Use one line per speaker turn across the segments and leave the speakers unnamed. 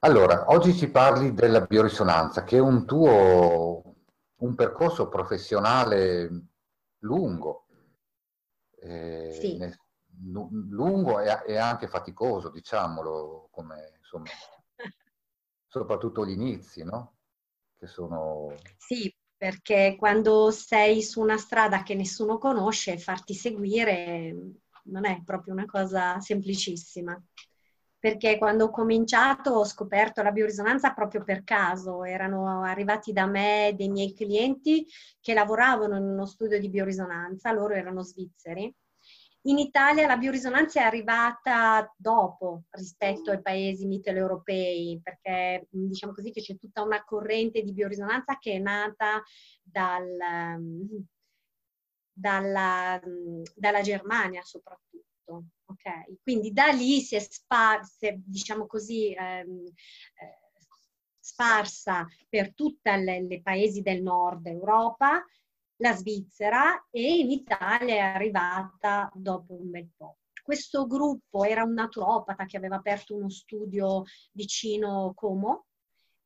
Allora, oggi ci parli della biorisonanza, che è un tuo, un percorso professionale lungo, eh,
Sì,
ne- lu- lungo e, e anche faticoso, diciamolo, come insomma, soprattutto gli inizi, no? Che sono...
sì, perché quando sei su una strada che nessuno conosce, farti seguire non è proprio una cosa semplicissima. Perché quando ho cominciato ho scoperto la biorisonanza proprio per caso. Erano arrivati da me dei miei clienti che lavoravano in uno studio di biorisonanza, loro erano svizzeri In Italia la biorisonanza è arrivata dopo rispetto ai paesi mitteleuropei, perché diciamo così che c'è tutta una corrente di biorisonanza che è nata dal, dalla, dalla Germania soprattutto. Okay? Quindi da lì si è sparsa, diciamo così, ehm, eh, sparsa per tutti i paesi del nord Europa la Svizzera e in Italia è arrivata dopo un bel po'. Questo gruppo era un naturopata che aveva aperto uno studio vicino Como.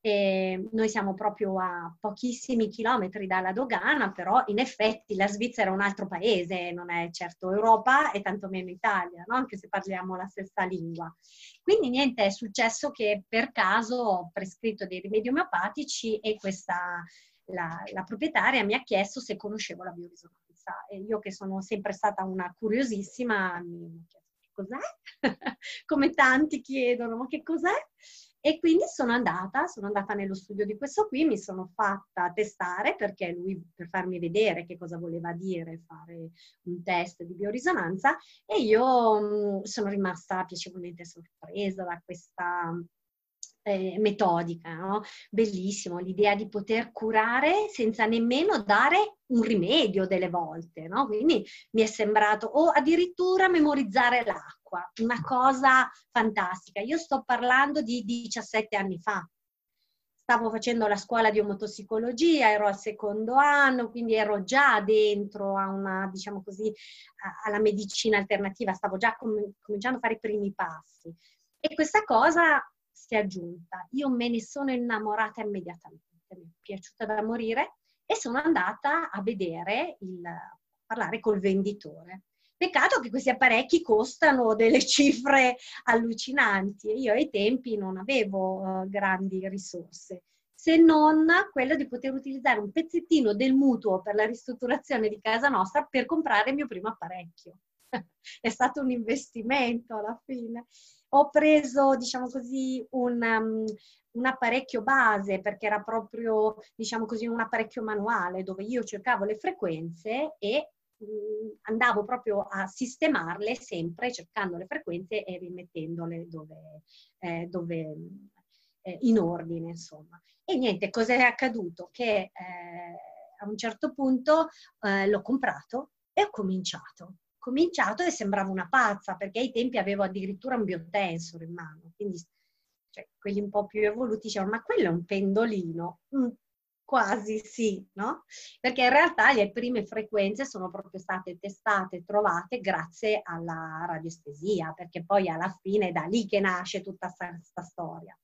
E noi siamo proprio a pochissimi chilometri dalla dogana, però in effetti la Svizzera è un altro paese, non è certo Europa e tantomeno Italia, no? anche se parliamo la stessa lingua. Quindi niente, è successo che per caso ho prescritto dei rimedi omeopatici e questa la, la, proprietaria mi ha chiesto se conoscevo la biorisonanza e io che sono sempre stata una curiosissima mi ho chiesto che cos'è? Come tanti chiedono, ma che cos'è? E quindi sono andata, sono andata nello studio di questo qui, mi sono fatta testare perché lui per farmi vedere che cosa voleva dire fare un test di biorisonanza e io mh, sono rimasta piacevolmente sorpresa da questa eh, metodica, no? Bellissimo l'idea di poter curare senza nemmeno dare un rimedio delle volte, no? Quindi mi è sembrato, o addirittura memorizzare l'acqua, una cosa fantastica. Io sto parlando di 17 anni fa. Stavo facendo la scuola di omotossicologia, ero al secondo anno, quindi ero già dentro a una, diciamo così, alla medicina alternativa, stavo già com- cominciando a fare i primi passi. E questa cosa si è aggiunta. Io me ne sono innamorata immediatamente, mi è piaciuta da morire e sono andata a vedere il a parlare col venditore. Peccato che questi apparecchi costano delle cifre allucinanti e io ai tempi non avevo uh, grandi risorse, se non quello di poter utilizzare un pezzettino del mutuo per la ristrutturazione di casa nostra per comprare il mio primo apparecchio. È stato un investimento alla fine ho preso, diciamo così, un, um, un, apparecchio base perché era proprio, diciamo così, un apparecchio manuale dove io cercavo le frequenze e um, andavo proprio a sistemarle sempre cercando le frequenze e rimettendole dove, eh, dove eh, in ordine, insomma. E niente, cosa è accaduto? Che eh, a un certo punto eh, l'ho comprato e ho cominciato cominciato e sembrava una pazza perché ai tempi avevo addirittura un biotensor in mano, quindi cioè, quelli un po' più evoluti dicevano ma quello è un pendolino? Mm, quasi sì, no? Perché in realtà le prime frequenze sono proprio state testate trovate grazie alla radiestesia, perché poi alla fine è da lì che nasce tutta questa storia.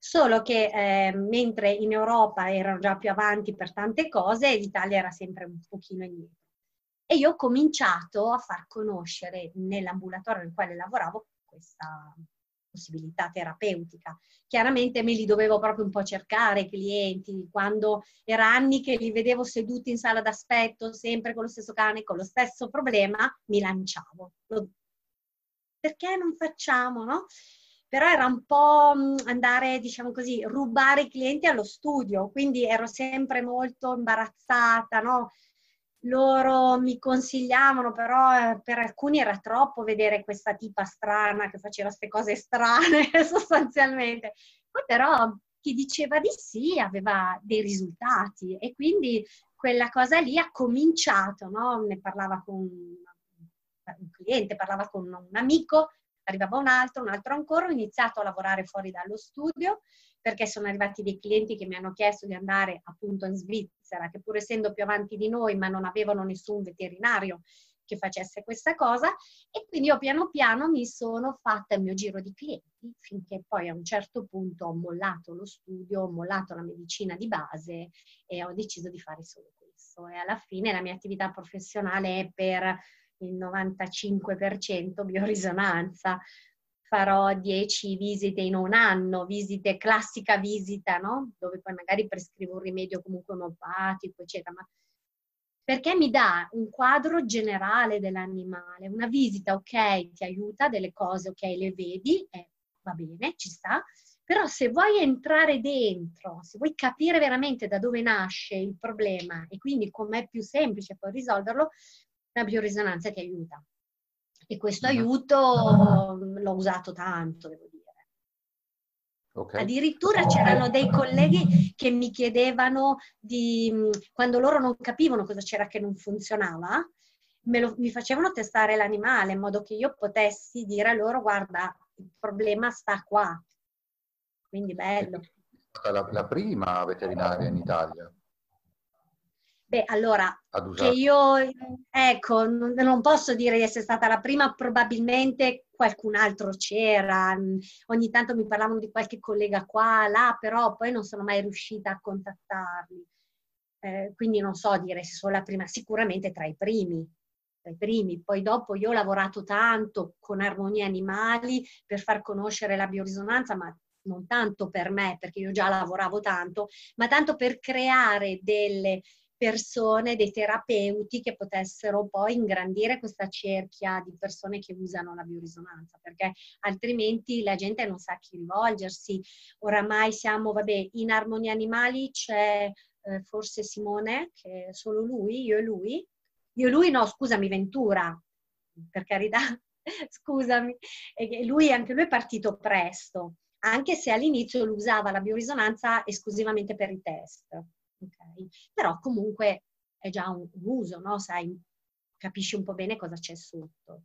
Solo che eh, mentre in Europa erano già più avanti per tante cose, l'Italia era sempre un pochino indietro. E io ho cominciato a far conoscere nell'ambulatorio nel quale lavoravo questa possibilità terapeutica. Chiaramente me li dovevo proprio un po' cercare i clienti, quando era anni che li vedevo seduti in sala d'aspetto, sempre con lo stesso cane, con lo stesso problema, mi lanciavo. Perché non facciamo, no? Però era un po' andare, diciamo così, rubare i clienti allo studio, quindi ero sempre molto imbarazzata, no? Loro mi consigliavano, però eh, per alcuni era troppo vedere questa tipa strana che faceva queste cose strane sostanzialmente. Poi però chi diceva di sì aveva dei risultati e quindi quella cosa lì ha cominciato, no? Ne parlava con un cliente, parlava con un amico, arrivava un altro, un altro ancora, ho iniziato a lavorare fuori dallo studio perché sono arrivati dei clienti che mi hanno chiesto di andare appunto in Svizzera, che pur essendo più avanti di noi, ma non avevano nessun veterinario che facesse questa cosa. E quindi io piano piano mi sono fatta il mio giro di clienti finché poi a un certo punto ho mollato lo studio, ho mollato la medicina di base e ho deciso di fare solo questo. E alla fine la mia attività professionale è per il 95% biorisonanza, farò 10 visite in un anno, visite, classica visita, no? Dove poi magari prescrivo un rimedio comunque omeopatico, eccetera, ma perché mi dà un quadro generale dell'animale. Una visita, ok, ti aiuta, delle cose, ok, le vedi, eh, va bene, ci sta, però se vuoi entrare dentro, se vuoi capire veramente da dove nasce il problema e quindi com'è più semplice poi risolverlo, la biorisonanza ti aiuta. E questo aiuto l'ho usato tanto, devo dire. Okay. Addirittura c'erano dei colleghi che mi chiedevano di, quando loro non capivano cosa c'era che non funzionava, lo, mi facevano testare l'animale in modo che io potessi dire a loro guarda, il problema sta qua. Quindi bello.
La, la prima veterinaria in Italia.
Beh, allora, che io, ecco, non, posso dire di essere stata la prima, probabilmente qualcun altro c'era, ogni tanto mi parlavano di qualche collega qua, là, però poi non sono mai riuscita a contattarli. Eh, quindi non so dire se sono la prima, sicuramente tra i primi, tra i primi. Poi dopo io ho lavorato tanto con Armonia Animali per far conoscere la biorisonanza, ma non tanto per me, perché io già lavoravo tanto, ma tanto per creare delle persone, dei terapeuti che potessero poi ingrandire questa cerchia di persone che usano la biorisonanza, perché altrimenti la gente non sa a chi rivolgersi. Oramai siamo, vabbè, in Armonia Animali c'è eh, forse Simone, che è solo lui, io e lui. Io e lui, no, scusami, Ventura, per carità, scusami. E lui, anche lui è partito presto, anche se all'inizio lui usava la biorisonanza esclusivamente per i test okay? Però comunque è già un, un uso, no? Sai, capisci un po' bene cosa c'è sotto.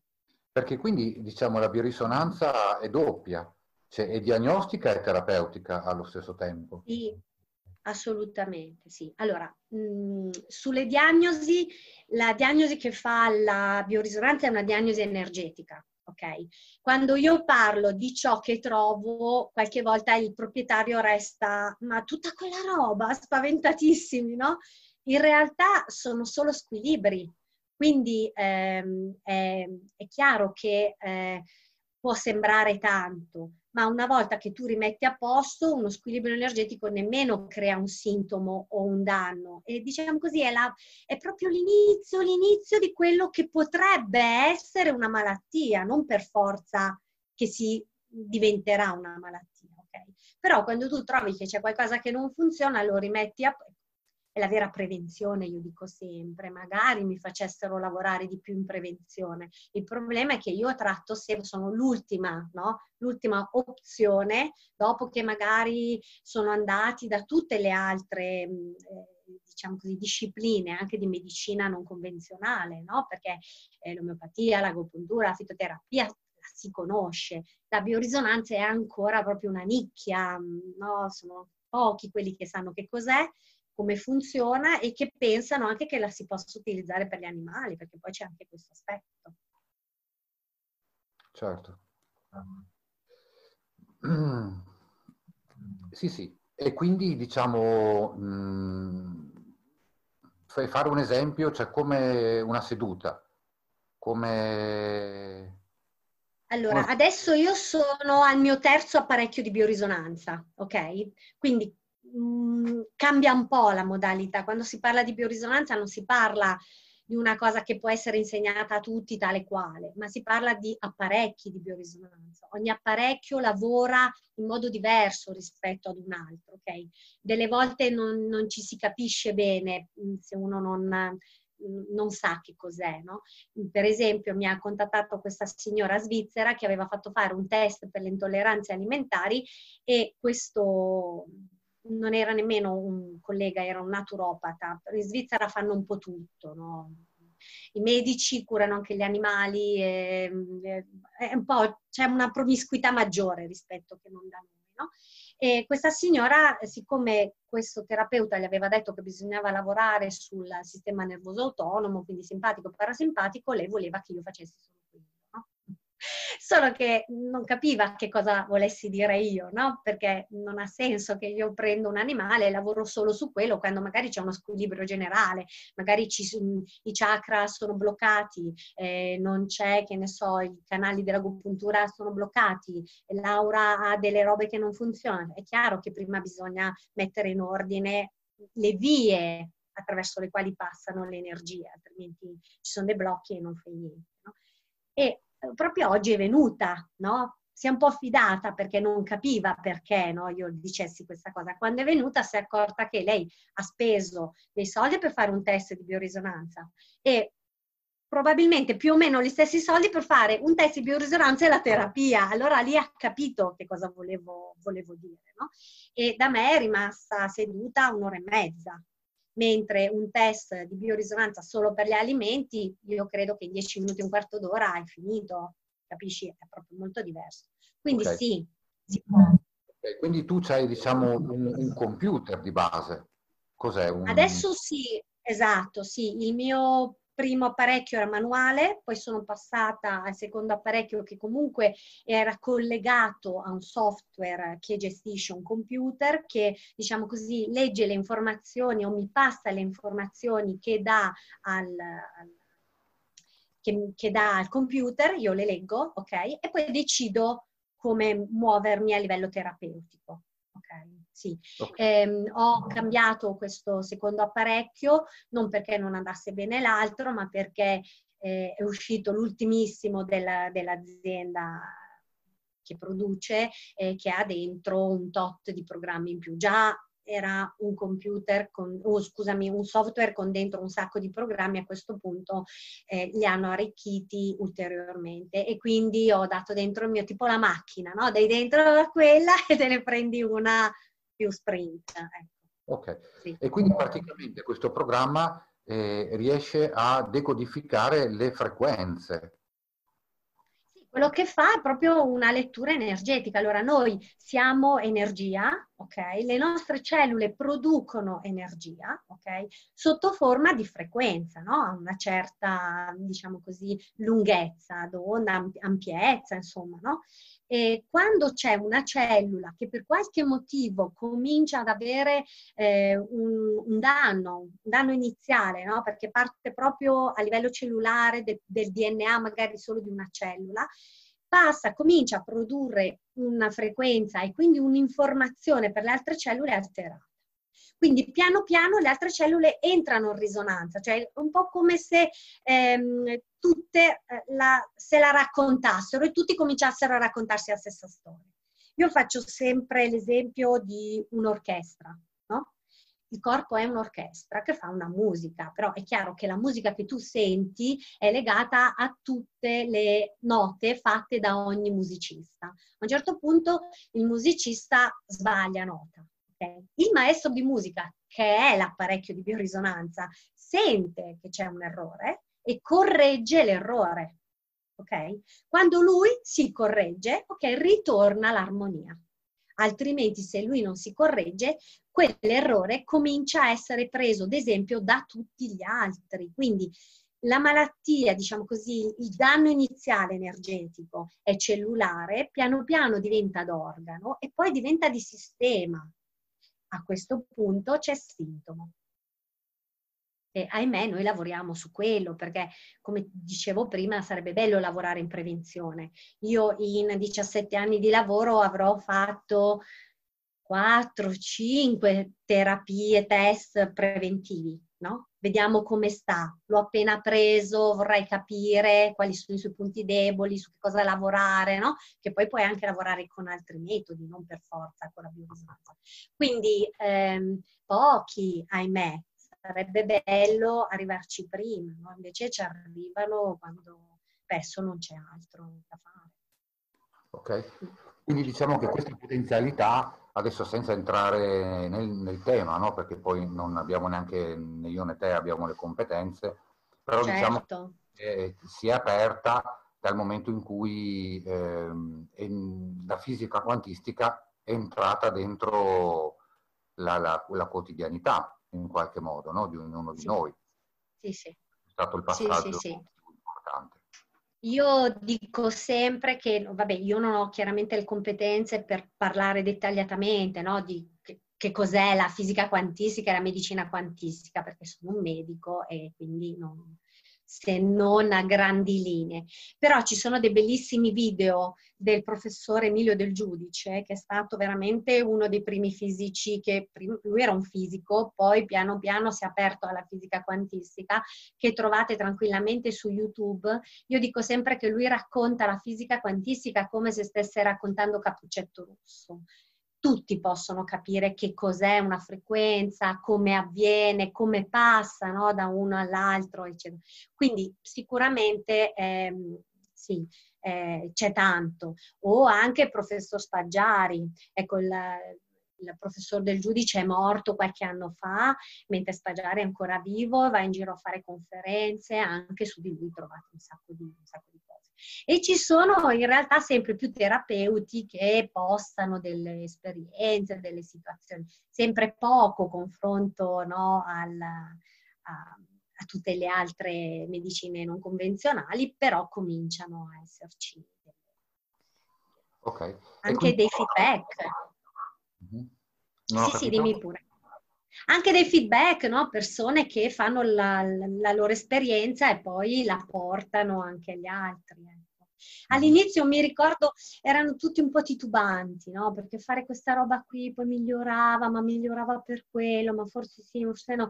Perché quindi, diciamo, la biorisonanza è doppia, cioè è diagnostica e terapeutica allo stesso tempo.
Sì, assolutamente, sì. Allora, mh, mm, sulle diagnosi, la diagnosi che fa la biorisonanza è una diagnosi energetica, ok? Quando io parlo di ciò che trovo, qualche volta il proprietario resta, ma tutta quella roba, spaventatissimi, no? In realtà sono solo squilibri, quindi ehm, è, è, chiaro che eh, può sembrare tanto, ma una volta che tu rimetti a posto, uno squilibrio energetico nemmeno crea un sintomo o un danno. E diciamo così, è, la, è proprio l'inizio, l'inizio di quello che potrebbe essere una malattia, non per forza che si diventerà una malattia. Okay? Però quando tu trovi che c'è qualcosa che non funziona, lo rimetti a è la vera prevenzione, io dico sempre, magari mi facessero lavorare di più in prevenzione. Il problema è che io tratto sempre, sono l'ultima, no? L'ultima opzione, dopo che magari sono andati da tutte le altre, eh, diciamo così, discipline, anche di medicina non convenzionale, no? Perché eh, l'omeopatia, l'agopuntura, la fitoterapia si conosce. La biorisonanza è ancora proprio una nicchia, no? Sono pochi quelli che sanno che cos'è come funziona e che pensano anche che la si possa utilizzare per gli animali, perché poi c'è anche questo aspetto.
Certo. Sì, sì. E quindi diciamo, mh, fai fare un esempio, cioè come una seduta, come...
Allora, adesso io sono al mio terzo apparecchio di biorisonanza, ok? Quindi mh, cambia un po' la modalità. Quando si parla di biorisonanza non si parla di una cosa che può essere insegnata a tutti tale quale, ma si parla di apparecchi di biorisonanza. Ogni apparecchio lavora in modo diverso rispetto ad un altro, ok? Delle volte non, non ci si capisce bene se uno non, non sa che cos'è, no? Per esempio mi ha contattato questa signora svizzera che aveva fatto fare un test per le intolleranze alimentari e questo non era nemmeno un collega, era un naturopata. In Svizzera fanno un po' tutto, no? I medici curano anche gli animali, e, e, un c'è una promiscuità maggiore rispetto che non da noi, no? E questa signora, siccome questo terapeuta gli aveva detto che bisognava lavorare sul sistema nervoso autonomo, quindi simpatico, parasimpatico, lei voleva che io facessi solo? Solo che non capiva che cosa volessi dire io, no? Perché non ha senso che io prendo un animale e lavoro solo su quello quando magari c'è uno squilibrio generale, magari ci, i chakra sono bloccati, eh, non c'è, che ne so, i canali dell'agopuntura sono bloccati, l'aura ha delle robe che non funzionano. È chiaro che prima bisogna mettere in ordine le vie attraverso le quali passano le energie, altrimenti ci sono dei blocchi e non fai niente. E proprio oggi è venuta, no? Si è un po' affidata perché non capiva perché no? io dicessi questa cosa. Quando è venuta si è accorta che lei ha speso dei soldi per fare un test di biorisonanza e probabilmente più o meno gli stessi soldi per fare un test di biorisonanza e la terapia. Allora lì ha capito che cosa volevo, volevo dire. No? E da me è rimasta seduta un'ora e mezza mentre un test di biorisonanza solo per gli alimenti, io credo che in 10 minuti, un quarto d'ora hai finito, capisci? È proprio molto diverso. Quindi okay. sì, si può.
Okay, quindi tu hai, diciamo, un, un, computer di base. Cos'è? Un...
Adesso sì, esatto, sì. Il mio primo apparecchio era manuale, poi sono passata al secondo apparecchio che comunque era collegato a un software che gestisce un computer, che diciamo così legge le informazioni o mi passa le informazioni che dà al, al che, che dà al computer, io le leggo, ok? E poi decido come muovermi a livello terapeutico. Ok, sì. Okay. Eh, ho cambiato questo secondo apparecchio non perché non andasse bene l'altro, ma perché eh, è uscito l'ultimissimo della, dell'azienda che produce, eh, che ha dentro un tot di programmi in più. Già era un computer con, oh, scusami, un software con dentro un sacco di programmi, a questo punto eh, li hanno arricchiti ulteriormente e quindi ho dato dentro il mio tipo la macchina, no? Dai dentro quella e te ne prendi una più sprint. Ecco.
Ok, sì. e quindi praticamente questo programma eh, riesce a decodificare le frequenze
quello che fa è proprio una lettura energetica. Allora, noi siamo energia, ok? Le nostre cellule producono energia, ok? Sotto forma di frequenza, no? A una certa, diciamo così, lunghezza d'onda, ampiezza, insomma, no? E quando c'è una cellula che per qualche motivo comincia ad avere eh, un, un, danno, un danno iniziale, no? perché parte proprio a livello cellulare de, del DNA magari solo di una cellula, passa, comincia a produrre una frequenza e quindi un'informazione per le altre cellule alterata. Quindi piano piano le altre cellule entrano in risonanza, cioè un po' come se ehm, tutte eh, la, se la raccontassero e tutti cominciassero a raccontarsi la stessa storia. Io faccio sempre l'esempio di un'orchestra, no? Il corpo è un'orchestra che fa una musica, però è chiaro che la musica che tu senti è legata a tutte le note fatte da ogni musicista. A un certo punto il musicista sbaglia nota, il maestro di musica, che è l'apparecchio di biorisonanza, sente che c'è un errore e corregge l'errore. Ok? Quando lui si corregge, ok, ritorna l'armonia. Altrimenti, se lui non si corregge, quell'errore comincia a essere preso, ad esempio, da tutti gli altri. Quindi la malattia, diciamo così, il danno iniziale energetico è cellulare, piano piano diventa d'organo e poi diventa di sistema a questo punto c'è sintomo. E ahimè noi lavoriamo su quello perché, come dicevo prima, sarebbe bello lavorare in prevenzione. Io in 17 anni di lavoro avrò fatto 4-5 terapie, test preventivi, no? Vediamo come sta. L'ho appena preso, vorrei capire quali sono i suoi punti deboli, su che cosa lavorare, no? Che poi puoi anche lavorare con altri metodi, non per forza con la biorisonanza. Quindi ehm, pochi, ahimè, sarebbe bello arrivarci prima, no? Invece ci arrivano quando spesso non c'è altro da fare.
Ok, quindi diciamo che questa potenzialità adesso senza entrare nel, nel tema, no? perché poi non abbiamo neanche né io né te abbiamo le competenze, però diciamo certo. diciamo che si è aperta dal momento in cui eh, la fisica quantistica entrata dentro la, la, la quotidianità in qualche modo no? di ognuno di
sì.
noi.
Sì, sì.
È stato il passaggio
sì, sì,
importante.
Io dico sempre che, vabbè, io non ho chiaramente le competenze per parlare dettagliatamente no, di che, che, cos'è la fisica quantistica e la medicina quantistica, perché sono un medico e quindi non, se non a grandi linee. Però ci sono dei bellissimi video del professore Emilio Del Giudice, che è stato veramente uno dei primi fisici che, lui era un fisico, poi piano piano si è aperto alla fisica quantistica, che trovate tranquillamente su YouTube. Io dico sempre che lui racconta la fisica quantistica come se stesse raccontando Cappuccetto Rosso tutti possono capire che cos'è una frequenza, come avviene, come passa no, da uno all'altro, eccetera. Quindi sicuramente ehm, sì, eh, c'è tanto. O anche il professor Spaggiari, ecco il, il professor del giudice è morto qualche anno fa, mentre Spaggiari è ancora vivo, va in giro a fare conferenze, anche su di lui trovate un sacco di, un sacco di. E ci sono in realtà sempre più terapeuti che postano delle esperienze, delle situazioni, sempre poco confronto no, al, a, a tutte le altre medicine non convenzionali, però cominciano a esserci
okay.
anche quindi... dei feedback. Mm-hmm. Sì, sì, dimmi pure anche dei feedback, no? persone che fanno la, la, loro esperienza e poi la portano anche agli altri. Ecco. All'inizio mi ricordo erano tutti un po' titubanti, no? perché fare questa roba qui poi migliorava, ma migliorava per quello, ma forse sì, forse no.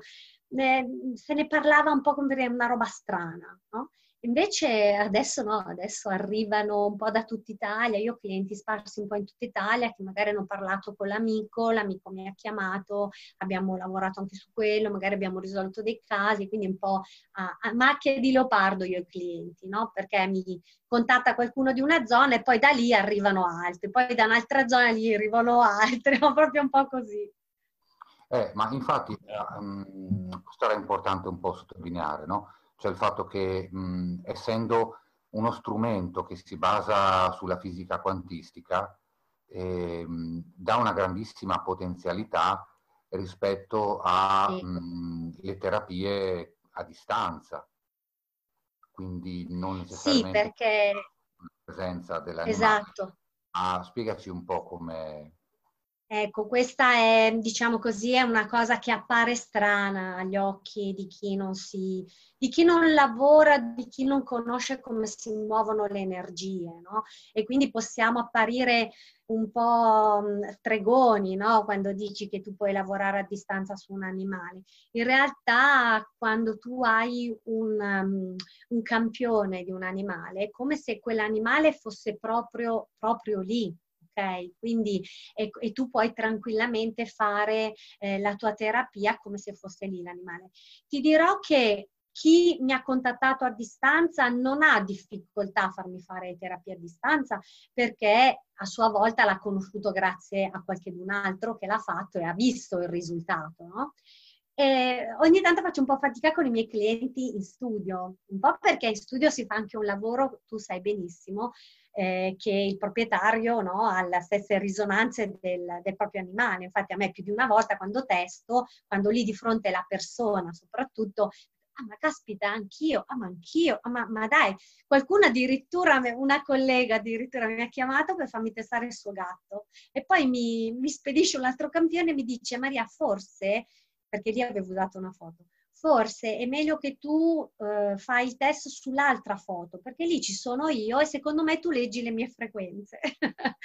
Eh, se ne parlava un po' come una roba strana. No? Invece adesso no, adesso arrivano un po' da tutta Italia, io ho clienti sparsi un po' in tutta Italia che magari hanno parlato con l'amico, l'amico mi ha chiamato, abbiamo lavorato anche su quello, magari abbiamo risolto dei casi, quindi un po' a, a macchie di leopardo io i clienti, no? Perché mi contatta qualcuno di una zona e poi da lì arrivano altri, poi da un'altra zona lì arrivano altri, no? proprio un po' così.
Eh, ma infatti um, questo era importante un po' sottolineare, no? Cioè il fatto che mh, essendo uno strumento che si basa sulla fisica quantistica, eh, dà una grandissima potenzialità rispetto alle terapie a distanza. Quindi non necessariamente
sì, perché...
la presenza dell'animale.
Esatto.
Ma spiegaci un po' come,
Ecco, questa è, diciamo così, è una cosa che appare strana agli occhi di chi non si, di chi non lavora, di chi non conosce come si muovono le energie, no? E quindi possiamo apparire un po' stregoni, no? Quando dici che tu puoi lavorare a distanza su un animale. In realtà, quando tu hai un, um, un campione di un animale, è come se quell'animale fosse proprio, proprio lì, quindi e, e, tu puoi tranquillamente fare eh, la tua terapia come se fosse lì l'animale. Ti dirò che chi mi ha contattato a distanza non ha difficoltà a farmi fare terapia a distanza perché a sua volta l'ha conosciuto grazie a qualcun altro che l'ha fatto e ha visto il risultato, no? Ogni tanto faccio un po' fatica con i miei clienti in studio, un po' perché in studio si fa anche un lavoro, tu sai benissimo, eh, che il proprietario no, ha le stesse risonanze del, del, proprio animale. Infatti a me più di una volta quando testo, quando lì di fronte la persona soprattutto, ah ma caspita, anch'io, ah ma anch'io, ah, ma, ma, dai, qualcuno addirittura, una collega addirittura mi ha chiamato per farmi testare il suo gatto e poi mi, mi spedisce un altro campione e mi dice Maria, forse perché lì avevo dato una foto. Forse è meglio che tu eh, fai il test sull'altra foto, perché lì ci sono io e secondo me tu leggi le mie frequenze.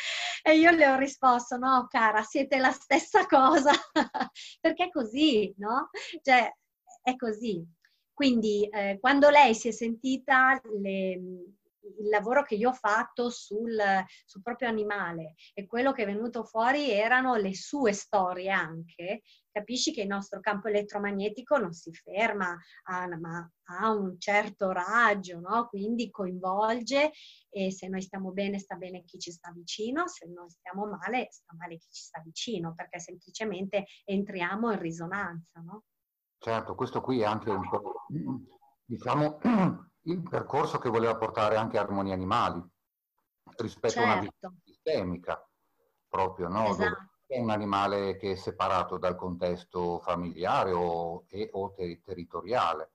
e io le ho risposto, no cara, siete la stessa cosa, perché è così, no? Cioè, è così. Quindi eh, quando lei si è sentita le, il lavoro che io ho fatto sul, sul, proprio animale e quello che è venuto fuori erano le sue storie anche, capisci che il nostro campo elettromagnetico non si ferma, a, ma ha un certo raggio, no? quindi coinvolge e se noi stiamo bene sta bene chi ci sta vicino, se noi stiamo male sta male chi ci sta vicino, perché semplicemente entriamo in risonanza. No?
Certo, questo qui è anche un po', diciamo, il percorso che voleva portare anche Armonia Animali rispetto certo. a una certo. visione sistemica. proprio, no? Esatto. È un animale che è separato dal contesto familiare o, e, o ter- territoriale,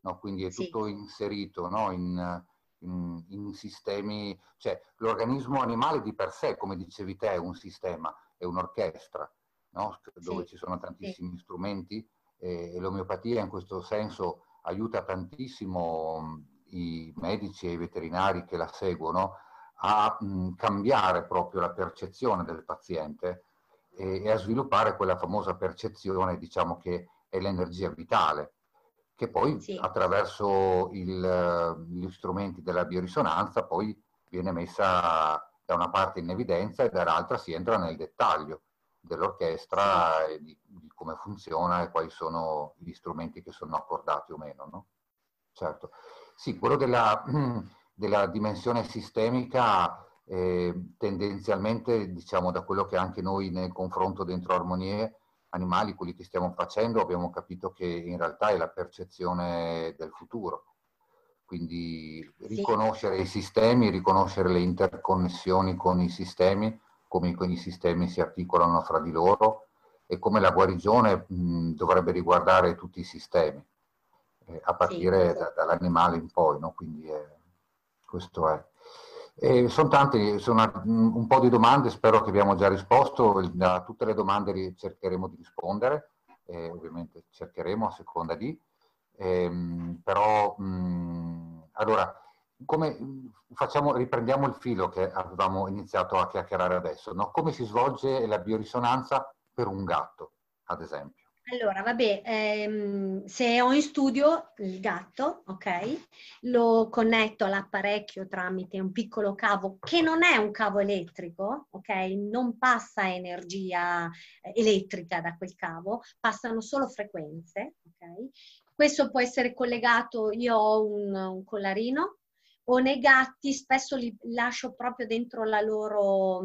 no? quindi è tutto sì. inserito no? in, in, in, sistemi, cioè l'organismo animale di per sé, come dicevi te, è un sistema, è un'orchestra, no? dove sì. ci sono tantissimi sì. strumenti e l'omeopatia in questo senso aiuta tantissimo i medici e i veterinari che la seguono a mh, cambiare proprio la percezione del paziente e, e, a sviluppare quella famosa percezione, diciamo che è l'energia vitale, che poi sì. attraverso il, gli strumenti della biorisonanza poi viene messa da una parte in evidenza e dall'altra si entra nel dettaglio dell'orchestra e di, di, come funziona e quali sono gli strumenti che sono accordati o meno. No? Certo. Sì, quello della, della dimensione sistemica eh, tendenzialmente, diciamo, da quello che anche noi nel confronto dentro armonie animali, quelli che stiamo facendo, abbiamo capito che in realtà è la percezione del futuro. Quindi riconoscere sì. i sistemi, riconoscere le interconnessioni con i sistemi, come i sistemi si articolano fra di loro e come la guarigione mh, dovrebbe riguardare tutti i sistemi, eh, a partire sì, da, dall'animale in poi. No? Quindi eh, questo è. E sono tanti, sono un po' di domande, spero che abbiamo già risposto, a tutte le domande cercheremo di rispondere, eh, ovviamente cercheremo a seconda di, ehm, però mh, allora, come facciamo, riprendiamo il filo che avevamo iniziato a chiacchierare adesso, no? come si svolge la biorisonanza per un gatto, ad esempio?
Allora, vabbè, ehm, se ho in studio il gatto, ok, lo connetto all'apparecchio tramite un piccolo cavo che non è un cavo elettrico, ok, non passa energia eh, elettrica da quel cavo, passano solo frequenze, ok. Questo può essere collegato, io ho un, un collarino o nei gatti spesso li lascio proprio dentro loro,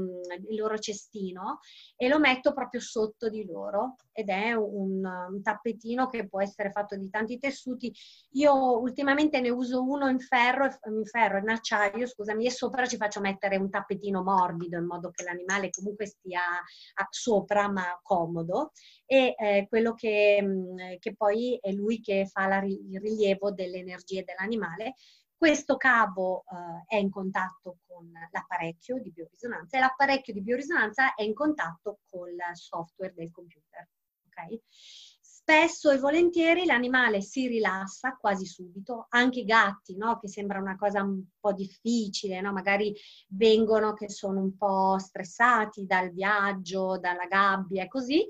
il loro cestino e lo metto proprio sotto di loro ed è un, un, tappetino che può essere fatto di tanti tessuti. Io ultimamente ne uso uno in ferro, in ferro, in acciaio, scusami, e sopra ci faccio mettere un tappetino morbido in modo che l'animale comunque stia a, sopra ma comodo e eh, quello che, che, poi è lui che fa la, il rilievo delle energie dell'animale questo cavo eh, è in contatto con l'apparecchio di biorisonanza e l'apparecchio di biorisonanza è in contatto col software del computer. Okay? Spesso e volentieri l'animale si rilassa quasi subito, anche i gatti, no? che sembra una cosa un po' difficile, no? magari vengono che sono un po' stressati dal viaggio, dalla gabbia e così,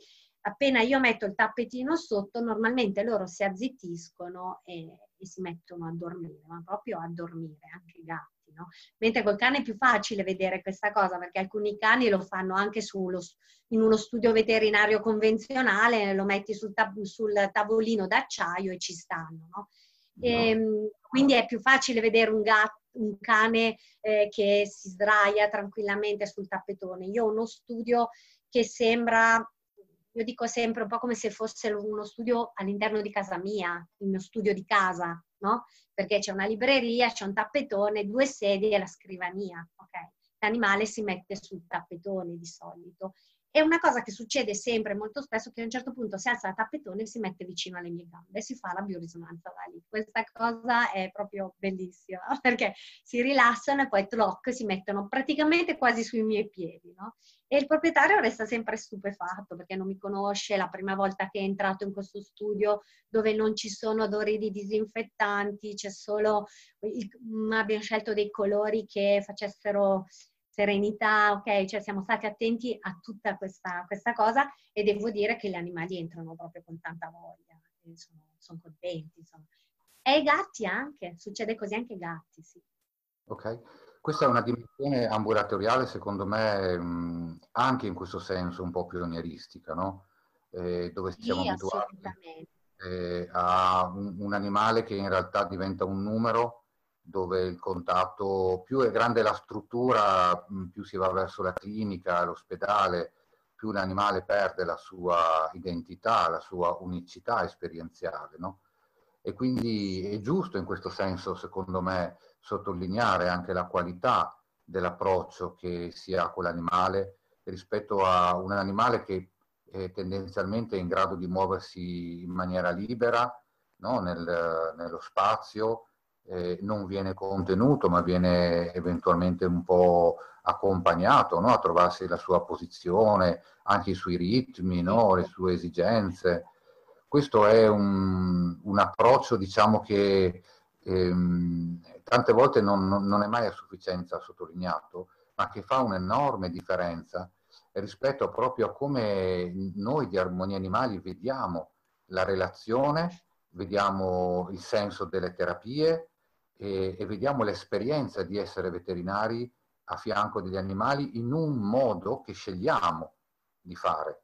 appena io metto il tappetino sotto, normalmente loro si azzittiscono e, e si mettono a dormire, ma proprio a dormire, anche i gatti. No? Mentre col cane è più facile vedere questa cosa perché alcuni cani lo fanno anche sullo, in uno studio veterinario convenzionale, lo metti sul, tab- sul tavolino d'acciaio e ci stanno. No? E, ehm, quindi è più facile vedere un, gatto, un cane eh, che si sdraia tranquillamente sul tappetone. Io ho uno studio che sembra io dico sempre un po' come se fosse uno studio all'interno di casa mia, il mio studio di casa, no? Perché c'è una libreria, c'è un tappetone, due sedie e la scrivania, ok? L'animale si mette sul tappetone di solito è una cosa che succede sempre, molto spesso, che a un certo punto si alza il tappetone e si mette vicino alle mie gambe e si fa la biorisonanza da lì. Questa cosa è proprio bellissima, perché si rilassano e poi tloc, si mettono praticamente quasi sui miei piedi, no? E il proprietario resta sempre stupefatto perché non mi conosce, la prima volta che è entrato in questo studio dove non ci sono odori di disinfettanti, c'è solo, abbiamo scelto dei colori che facessero serenità, ok? Cioè siamo stati attenti a tutta questa, questa cosa e devo dire che gli animali entrano proprio con tanta voglia, sono, sono contenti, insomma. E i gatti anche, succede così anche ai gatti, sì.
Ok, questa è una dimensione ambulatoriale secondo me mh, anche in questo senso un po' pionieristica, no? Eh, dove siamo sì, abituati eh, a un, un animale che in realtà diventa un numero dove il contatto, più è grande la struttura, più si va verso la clinica, l'ospedale, più l'animale perde la sua identità, la sua unicità esperienziale. No? E quindi è giusto in questo senso, secondo me, sottolineare anche la qualità dell'approccio che si ha con l'animale rispetto a un animale che è tendenzialmente in grado di muoversi in maniera libera no? Nel, nello spazio, eh, non viene contenuto ma viene eventualmente un po' accompagnato no? a trovarsi la sua posizione, anche i suoi ritmi, no? le sue esigenze. Questo è un, un approccio diciamo che ehm, tante volte non, non, è mai a sufficienza sottolineato, ma che fa un'enorme differenza rispetto proprio a come noi di Armonia Animali vediamo la relazione, vediamo il senso delle terapie e, e vediamo l'esperienza di essere veterinari a fianco degli animali in un modo che scegliamo di fare.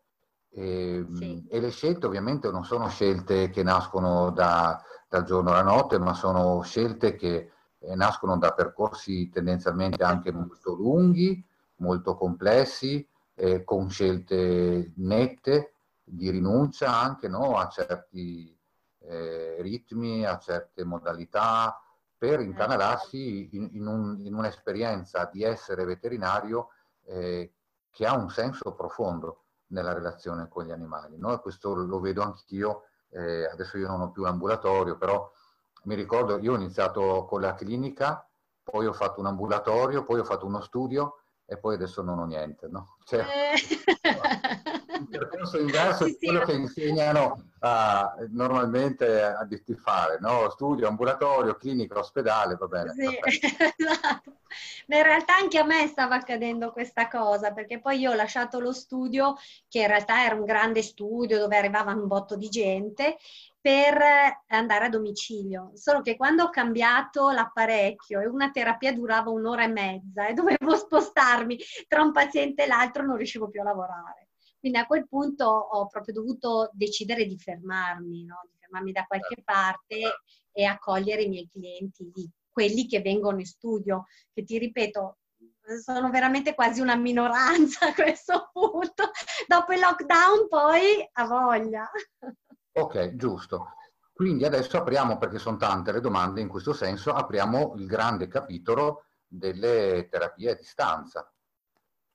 E, sì. e, le scelte ovviamente non sono scelte che nascono da, dal giorno alla notte, ma sono scelte che eh, nascono da percorsi tendenzialmente anche molto lunghi, molto complessi, eh, con scelte nette di rinuncia anche no, a certi eh, ritmi, a certe modalità, per incanalarsi in, in, un, in un'esperienza di essere veterinario eh, che ha un senso profondo nella relazione con gli animali. No? Questo lo vedo anch'io, eh, adesso io non ho più l'ambulatorio, però mi ricordo, io ho iniziato con la clinica, poi ho fatto un ambulatorio, poi ho fatto uno studio e poi adesso non ho niente. No? Cioè, eh. il percorso inverso sì, è quello sì. che insegnano a, normalmente a di fare, no? studio, ambulatorio, clinica, ospedale, va bene. Sì,
esatto. Ma in realtà anche a me stava accadendo questa cosa, perché poi io ho lasciato lo studio, che in realtà era un grande studio dove arrivava un botto di gente, per andare a domicilio. Solo che quando ho cambiato l'apparecchio e una terapia durava un'ora e mezza e dovevo spostarmi tra un paziente e l'altro, non riuscivo più a lavorare. Quindi a quel punto ho proprio dovuto decidere di fermarmi, no? di fermarmi da qualche certo. parte e accogliere i miei clienti, quelli che vengono in studio, che ti ripeto, sono veramente quasi una minoranza a questo punto. Dopo il lockdown poi ha voglia.
Ok, giusto. Quindi adesso apriamo, perché sono tante le domande in questo senso, apriamo il grande capitolo delle terapie a distanza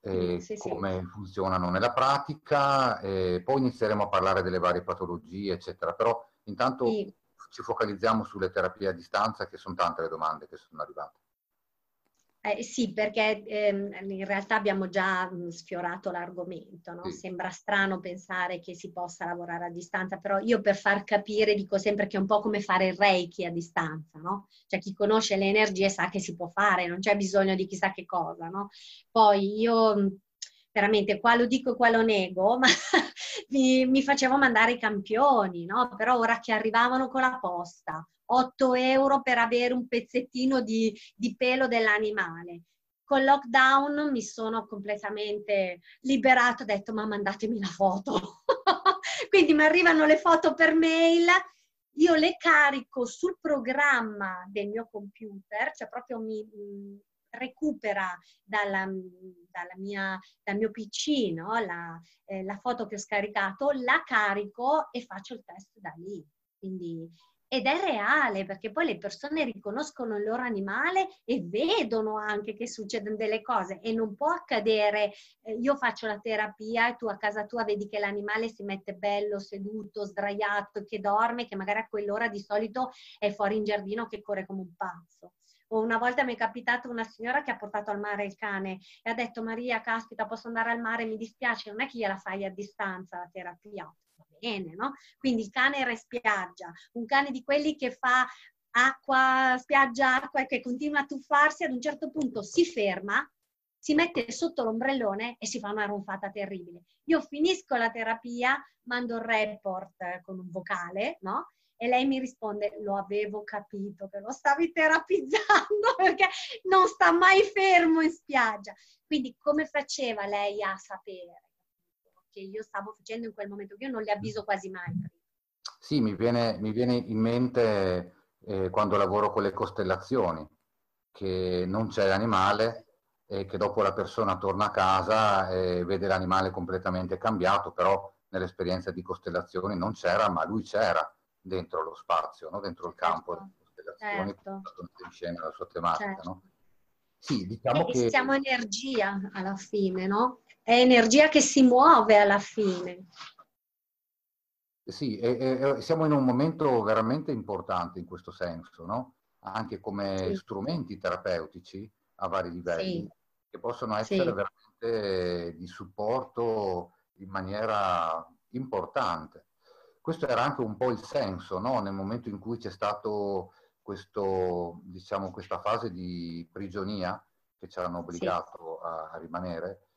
eh, sì, come sì. funzionano nella pratica, eh, poi inizieremo a parlare delle varie patologie, eccetera. Però intanto sì. ci focalizziamo sulle terapie a distanza, che sono tante le domande che sono arrivate.
Eh, sì, perché ehm, in realtà abbiamo già mh, sfiorato l'argomento, no? sì. sembra strano pensare che si possa lavorare a distanza, però io per far capire dico sempre che è un po' come fare il reiki a distanza, no? cioè chi conosce le energie sa che si può fare, non c'è bisogno di chissà che cosa. No? Poi io veramente qua lo dico e qua lo nego, ma mi, mi, facevo mandare i campioni, no? però ora che arrivavano con la posta, 8 euro per avere un pezzettino di, di pelo dell'animale. Con lockdown mi sono completamente liberato, ho detto ma mandatemi la foto. Quindi mi arrivano le foto per mail, io le carico sul programma del mio computer, cioè proprio mi, recupera dalla, dalla mia, dal mio PC no? la, eh, la foto che ho scaricato, la carico e faccio il test da lì. Quindi ed è reale perché poi le persone riconoscono il loro animale e vedono anche che succedono delle cose e non può accadere eh, io faccio la terapia e tu a casa tua vedi che l'animale si mette bello seduto, sdraiato, che dorme, che magari a quell'ora di solito è fuori in giardino che corre come un pazzo. Una volta mi è capitato una signora che ha portato al mare il cane e ha detto Maria, caspita, posso andare al mare, mi dispiace, non è che gliela fai a distanza la terapia. Bene, no? Quindi il cane era in spiaggia, un cane di quelli che fa acqua, spiaggia, acqua e che continua a tuffarsi, ad un certo punto si ferma, si mette sotto l'ombrellone e si fa una ronfata terribile. Io finisco la terapia, mando il report con un vocale, no? E lei mi risponde, lo avevo capito che lo stavi terapizzando perché non sta mai fermo in spiaggia. Quindi come faceva lei a sapere che io stavo facendo in quel momento? Io non le avviso quasi mai.
Sì, mi viene, mi viene in mente eh, quando lavoro con le costellazioni, che non c'è l'animale e che dopo la persona torna a casa e vede l'animale completamente cambiato, però nell'esperienza di costellazioni non c'era, ma lui c'era dentro lo spazio, no? dentro il campo certo. delle costellazioni, certo. in scena la sua tematica. Certo. No?
Sì, diciamo e che... Siamo energia alla fine, no? È energia che si muove alla fine.
Sì, e, e, siamo in un momento veramente importante in questo senso, no? Anche come sì. strumenti terapeutici a vari livelli, sì. che possono essere sì. veramente di supporto in maniera importante. Questo era anche un po' il senso, no? Nel momento in cui c'è stato questo, diciamo, questa fase di prigionia che ci hanno obbligato a rimanere,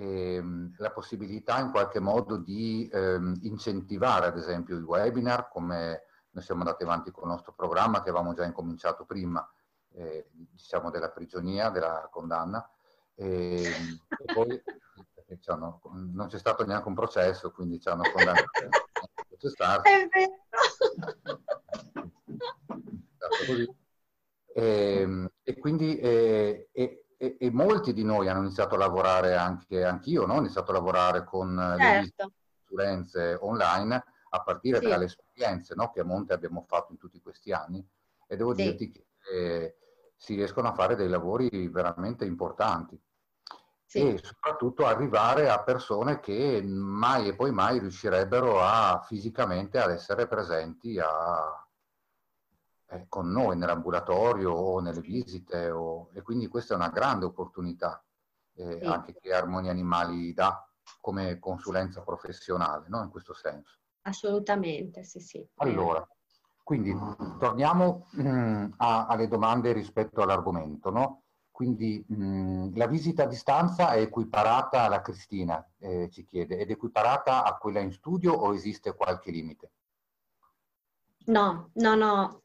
ehm, la possibilità in qualche modo di ehm, incentivare ad esempio i webinar, come noi siamo andati avanti con il nostro programma che avevamo già incominciato prima, eh, diciamo della prigionia, della condanna, e, e poi non c'è stato neanche un processo, quindi ci hanno condannato a processarsi. È vero. E, ehm, e, quindi eh, e, e, e, molti di noi hanno iniziato a lavorare anche, anch'io, no? ho iniziato a lavorare con certo. le consulenze online a partire sì. dalle esperienze no? che a Monte abbiamo fatto in tutti questi anni e devo sì. dirti che eh, si riescono a fare dei lavori veramente importanti sì. e soprattutto arrivare a persone che mai e poi mai riuscirebbero a fisicamente ad essere presenti a, eh, con noi nell'ambulatorio o nelle visite o, e quindi questa è una grande opportunità eh, sì. anche che Armonia Animali dà come consulenza professionale, no? in questo senso.
Assolutamente, sì, sì.
Allora, quindi torniamo mh, mm, a, alle domande rispetto all'argomento, no? Quindi mh, mm, la visita a distanza è equiparata alla Cristina, eh, ci chiede, ed equiparata a quella in studio o esiste qualche limite?
No, no, no,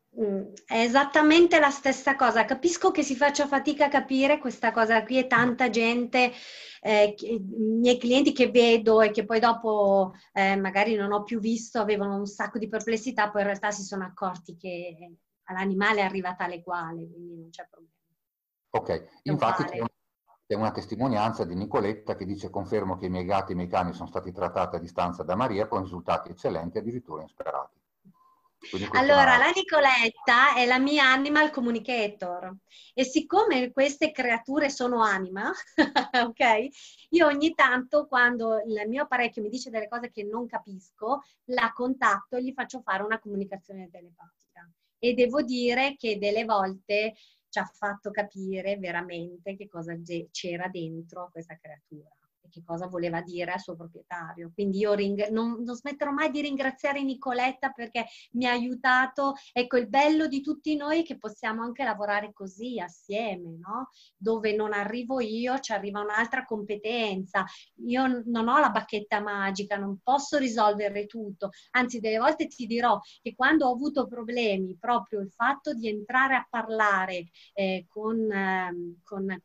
è esattamente la stessa cosa. Capisco che si faccia fatica a capire questa cosa qui e tanta gente, eh, i miei clienti che vedo e che poi dopo eh, magari non ho più visto, avevano un sacco di perplessità, poi in realtà si sono accorti che all'animale è arrivata l'eguale, quindi non c'è problema.
Ok, infatti c'è una testimonianza di Nicoletta che dice confermo che i miei gatti e i miei cani sono stati trattati a distanza da Maria con risultati eccellenti, addirittura insperati.
Allora, la Nicoletta è la mia animal communicator e siccome queste creature sono anima, ok? Io ogni tanto quando il mio apparecchio mi dice delle cose che non capisco, la contatto e gli faccio fare una comunicazione telepatica. E devo dire che delle volte ci ha fatto capire veramente che cosa c'era dentro questa creatura che cosa voleva dire al suo proprietario. Quindi io ring- non, non, smetterò mai di ringraziare Nicoletta perché mi ha aiutato. Ecco, il bello di tutti noi è che possiamo anche lavorare così assieme, no? Dove non arrivo io, ci arriva un'altra competenza. Io non ho la bacchetta magica, non posso risolvere tutto. Anzi, delle volte ti dirò che quando ho avuto problemi, proprio il fatto di entrare a parlare eh, con, eh, con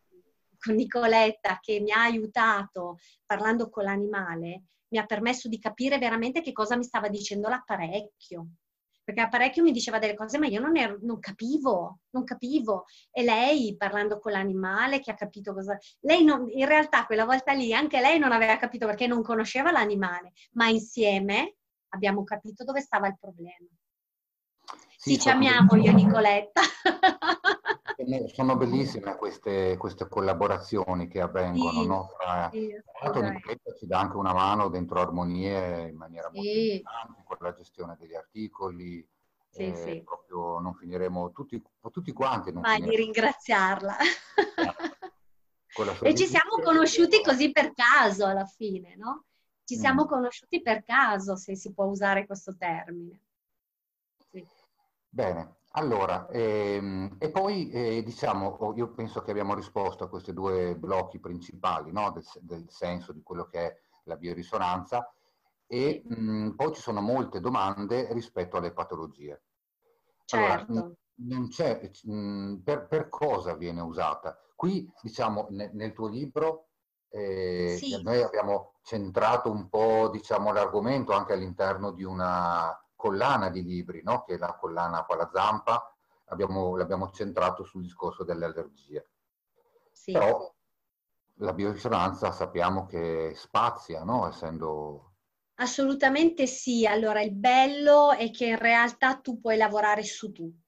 con Nicoletta che mi ha aiutato parlando con l'animale, mi ha permesso di capire veramente che cosa mi stava dicendo l'apparecchio. Perché l'apparecchio mi diceva delle cose, ma io non, ero, non capivo, non capivo. E lei, parlando con l'animale, che ha capito cosa... Lei non, in realtà quella volta lì anche lei non aveva capito perché non conosceva l'animale, ma insieme abbiamo capito dove stava il problema. Sì, ci amiamo io e Nicoletta.
Sono bellissime queste, queste collaborazioni che avvengono, sì, no? Tra, sì, l'altro Nicoletta ci dà anche una mano dentro Armonie in maniera molto sì. importante con la gestione degli articoli. Sì, eh, sì. Proprio non finiremo tutti, tutti quanti. Non
Mai di ringraziarla. e ci siamo conosciuti così per caso alla fine, no? Ci siamo mm. conosciuti per caso, se si può usare questo termine.
Bene, allora, ehm, e poi eh, diciamo, io penso che abbiamo risposto a questi due blocchi principali no? del, del, senso di quello che è la biorisonanza e mh, poi ci sono molte domande rispetto alle patologie.
Certo.
Allora, non c'è, mh, per, per, cosa viene usata? Qui, diciamo, ne, nel tuo libro eh, sì. noi abbiamo centrato un po', diciamo, l'argomento anche all'interno di una collana di libri, no? che è la collana qua la zampa, abbiamo, l'abbiamo centrato sul discorso delle allergie. Sì. Però la biorisonanza sappiamo che spazia, no? essendo...
Assolutamente sì. Allora, il bello è che in realtà tu puoi lavorare su tutto.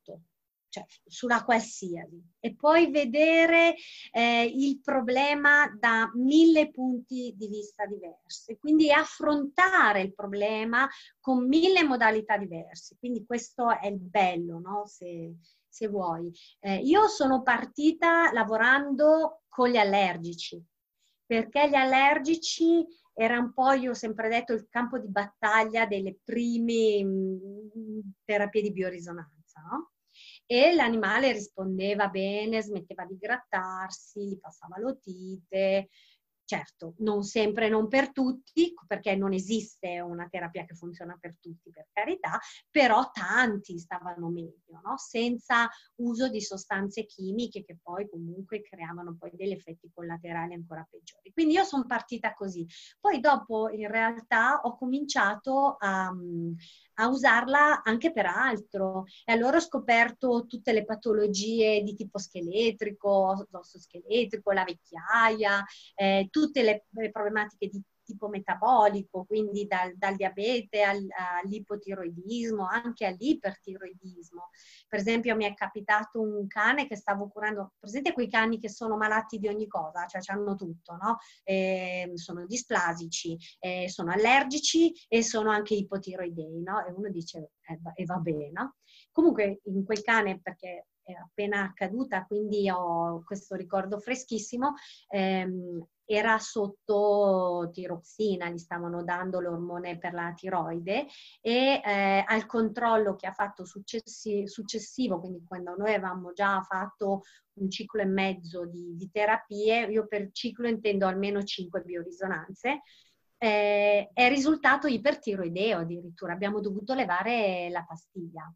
Cioè sulla qualsiasi, e poi vedere eh, il problema da mille punti di vista diversi, quindi affrontare il problema con mille modalità diverse. Quindi questo è il bello, no? Se, se vuoi. Eh, io sono partita lavorando con gli allergici, perché gli allergici era un po', io ho sempre detto, il campo di battaglia delle prime mh, mm, terapie di biorisonanza, no? E l'animale rispondeva bene, smetteva di grattarsi, gli passava l'otite, Certo, non sempre, non per tutti, perché non esiste una terapia che funziona per tutti, per carità, però tanti stavano meglio, no? senza uso di sostanze chimiche che poi comunque creavano poi degli effetti collaterali ancora peggiori. Quindi io sono partita così. Poi dopo in realtà ho cominciato a, a usarla anche per altro. E allora ho scoperto tutte le patologie di tipo scheletrico, l'osso scheletrico, la vecchiaia, eh, le, le problematiche di tipo metabolico, quindi dal, dal diabete al, all'ipotiroidismo, anche all'ipertiroidismo. Per esempio mi è capitato un cane che stavo curando, presente quei cani che sono malati di ogni cosa, cioè hanno tutto, no? Eh, sono displasici, eh, sono allergici e sono anche ipotiroidei, no? E uno dice, eh, e va bene, no? Comunque in quel cane, perché è appena accaduta, quindi ho questo ricordo freschissimo, ehm, era sotto tiroxina, gli stavano dando l'ormone per la tiroide e eh, al controllo che ha fatto successi- successivo, quindi quando noi avevamo già fatto un ciclo e mezzo di, di terapie, io per ciclo intendo almeno 5 biorisonanze, eh, è risultato ipertiroideo addirittura, abbiamo dovuto levare la pastiglia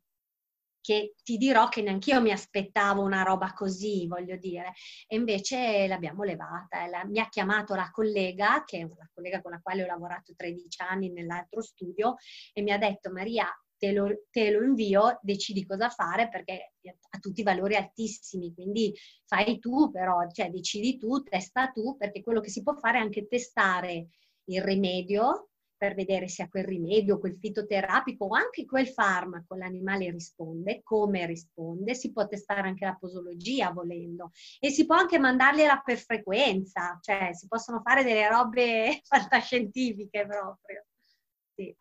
che ti dirò che neanch'io mi aspettavo una roba così, voglio dire, e invece l'abbiamo levata. Mi ha chiamato la collega, che è la collega con la quale ho lavorato 13 anni nell'altro studio, e mi ha detto Maria, te lo, te lo, invio, decidi cosa fare perché ha tutti i valori altissimi, quindi fai tu però, cioè decidi tu, testa tu, perché quello che si può fare è anche testare il rimedio per vedere se a quel rimedio, quel fitoterapico o anche quel farmaco l'animale risponde, come risponde, si può testare anche la posologia volendo e si può anche mandargliela per frequenza, cioè si possono fare delle robe fantascientifiche proprio. Sì.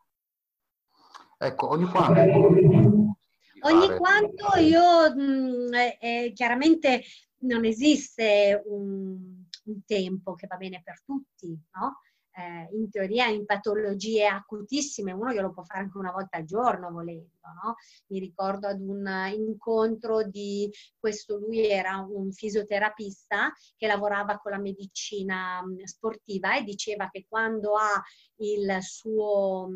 Ecco, ogni quanto...
Ogni quanto io, mh, eh, chiaramente non esiste un, un tempo che va bene per tutti, no? Eh, in teoria in patologie acutissime, uno glielo può fare anche una volta al giorno volendo, no? Mi ricordo ad un incontro di questo, lui era un fisioterapista che lavorava con la medicina sportiva e diceva che quando ha il suo,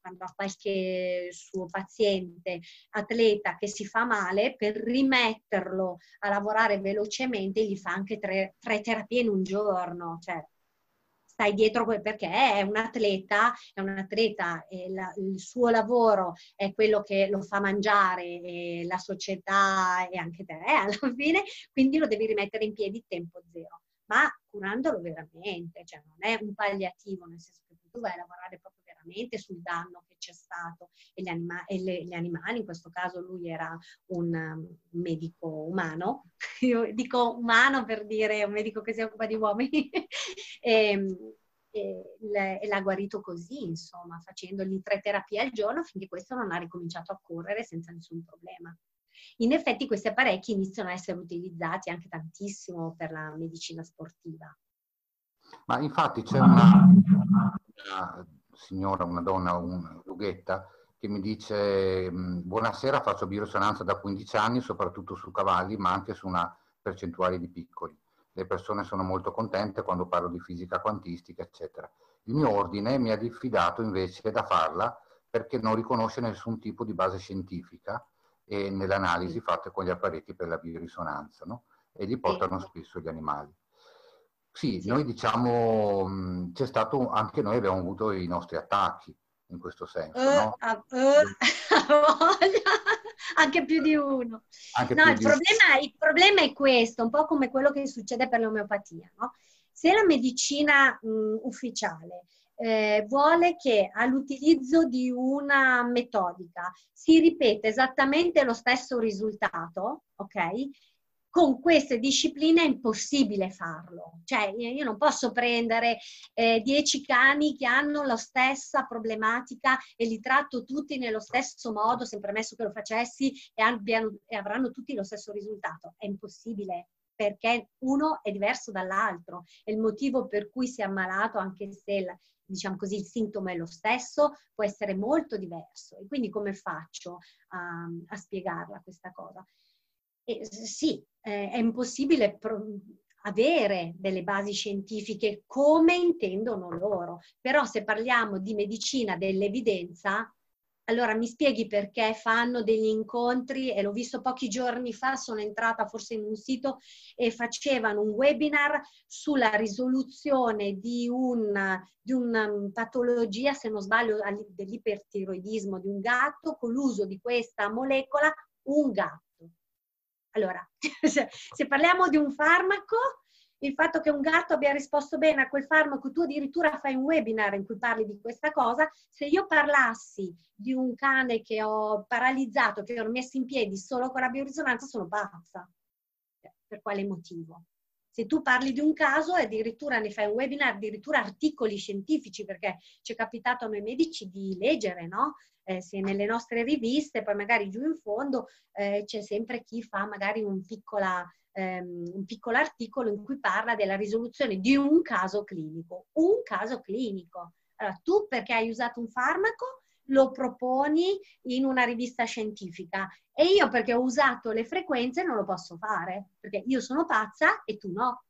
quando ha qualche suo paziente atleta che si fa male, per rimetterlo a lavorare velocemente gli fa anche tre, tre terapie in un giorno, cioè stai dietro perché è un atleta, è un atleta la, il suo lavoro è quello che lo fa mangiare la società e anche te eh, alla fine, quindi lo devi rimettere in piedi tempo zero, ma curandolo veramente, cioè non è un palliativo, nel senso che tu vai a lavorare proprio veramente sul danno che c'è stato e gli, anima- e le, gli animali, in questo caso lui era un um, medico umano, io dico umano per dire un medico che si occupa di uomini, e, ehm, e, e, l'ha guarito così, insomma, facendogli tre terapie al giorno finché questo non ha ricominciato a correre senza nessun problema. In effetti questi apparecchi iniziano a essere utilizzati anche tantissimo per la medicina sportiva.
Ma infatti c'è una, una signora, una donna, una rughetta, che mi dice buonasera, faccio biorisonanza da 15 anni, soprattutto su cavalli, ma anche su una percentuale di piccoli. Le persone sono molto contente quando parlo di fisica quantistica, eccetera. Il mio ordine mi ha diffidato invece da farla perché non riconosce nessun tipo di base scientifica e nelle analisi fatte con gli apparecchi per la biorisonanza, no? E gli portano spesso gli animali. Sì, noi diciamo, c'è stato, anche noi abbiamo avuto i nostri attacchi in questo senso, uh, no?
Uh, uh, anche più di uno. Anche no, il, di problema, il, problema, è questo, un po' come quello che succede per l'omeopatia, no? Se la medicina mh, ufficiale eh, vuole che all'utilizzo di una metodica si ripete esattamente lo stesso risultato, ok? Con queste discipline è impossibile farlo. Cioè, io non posso prendere eh, dieci cani che hanno la stessa problematica e li tratto tutti nello stesso modo, sempre messo che lo facessi, e, abbiano, e avranno tutti lo stesso risultato. È impossibile perché uno è diverso dall'altro. È il motivo per cui si è ammalato, anche se il, diciamo così, il sintomo è lo stesso, può essere molto diverso. E quindi come faccio a, a spiegarla questa cosa? E, sì, eh, è impossibile pro- avere delle basi scientifiche come intendono loro, però se parliamo di medicina dell'evidenza, allora mi spieghi perché fanno degli incontri e l'ho visto pochi giorni fa, sono entrata forse in un sito e facevano un webinar sulla risoluzione di, un, di una patologia, se non sbaglio, dell'ipertiroidismo di un gatto con l'uso di questa molecola, un gatto. Allora, se parliamo di un farmaco, il fatto che un gatto abbia risposto bene a quel farmaco, tu addirittura fai un webinar in cui parli di questa cosa, se io parlassi di un cane che ho paralizzato, che ho messo in piedi solo con la biorisonanza, sono pazza. Per quale motivo? Se tu parli di un caso e addirittura ne fai un webinar, addirittura articoli scientifici, perché ci è capitato a noi medici di leggere, no? Eh, se nelle nostre riviste, poi magari giù in fondo eh, c'è sempre chi fa magari un piccola ehm, un piccolo articolo in cui parla della risoluzione di un caso clinico. Un caso clinico. Allora, tu perché hai usato un farmaco lo proponi in una rivista scientifica e io perché ho usato le frequenze non lo posso fare, perché io sono pazza e tu no.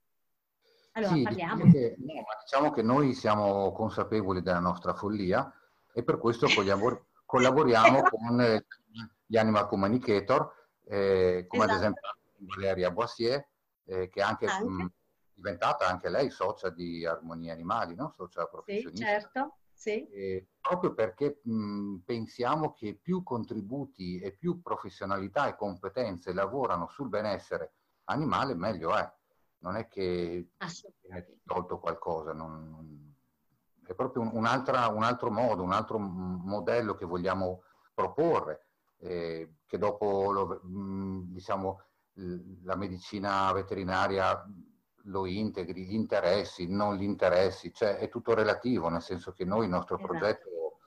Allora sì, parliamo. Che, no, diciamo che noi siamo consapevoli della nostra follia e per questo collaboriamo con gli Animal Communicator, eh, come esatto. ad esempio Valeria Boissier, eh, che è anche, anche. Mh, diventata anche lei socia di Armonia Animali, no? socia professionista.
Sì, certo. Sì.
Eh, proprio perché mh, pensiamo che più contributi e più professionalità e competenze lavorano sul benessere animale, meglio è. Non è che è tolto qualcosa, non, non, è proprio un, un, un, altro modo, un altro modello che vogliamo proporre, eh, che dopo lo, mh, diciamo, la medicina veterinaria lo integri, gli interessi, non gli interessi, cioè è tutto relativo, nel senso che noi il nostro esatto. progetto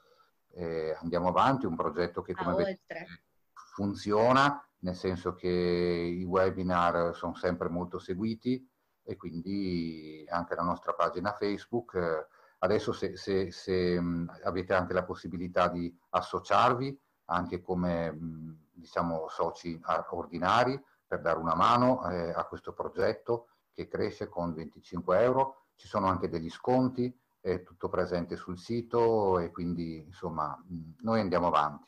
eh, andiamo avanti, un progetto che come funziona, nel senso che i webinar sono sempre molto seguiti e quindi anche la nostra pagina Facebook. Eh, adesso se, se, se mh, avete anche la possibilità di associarvi anche come mh, diciamo soci ordinari, per dare una mano eh, a questo progetto che cresce con 25 euro. Ci sono anche degli sconti, è tutto presente sul sito e quindi insomma noi andiamo avanti.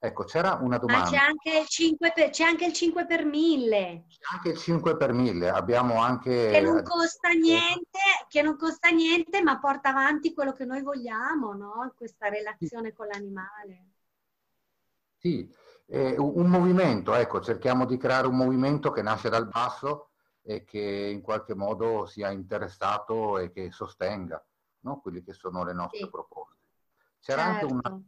Ecco, c'era una domanda. Ma
c'è anche, il 5 per, c'è anche il 5 per 1000.
C'è anche il 5 per 1000, abbiamo anche...
Che non costa niente, che non costa niente, ma porta avanti quello che noi vogliamo, no? Questa relazione sì. con l'animale.
Sì, eh, un movimento, ecco, cerchiamo di creare un movimento che nasce dal basso e che in qualche modo sia interessato e che sostenga no? quelle che sono le nostre sì. proposte. C'era certo. anche una,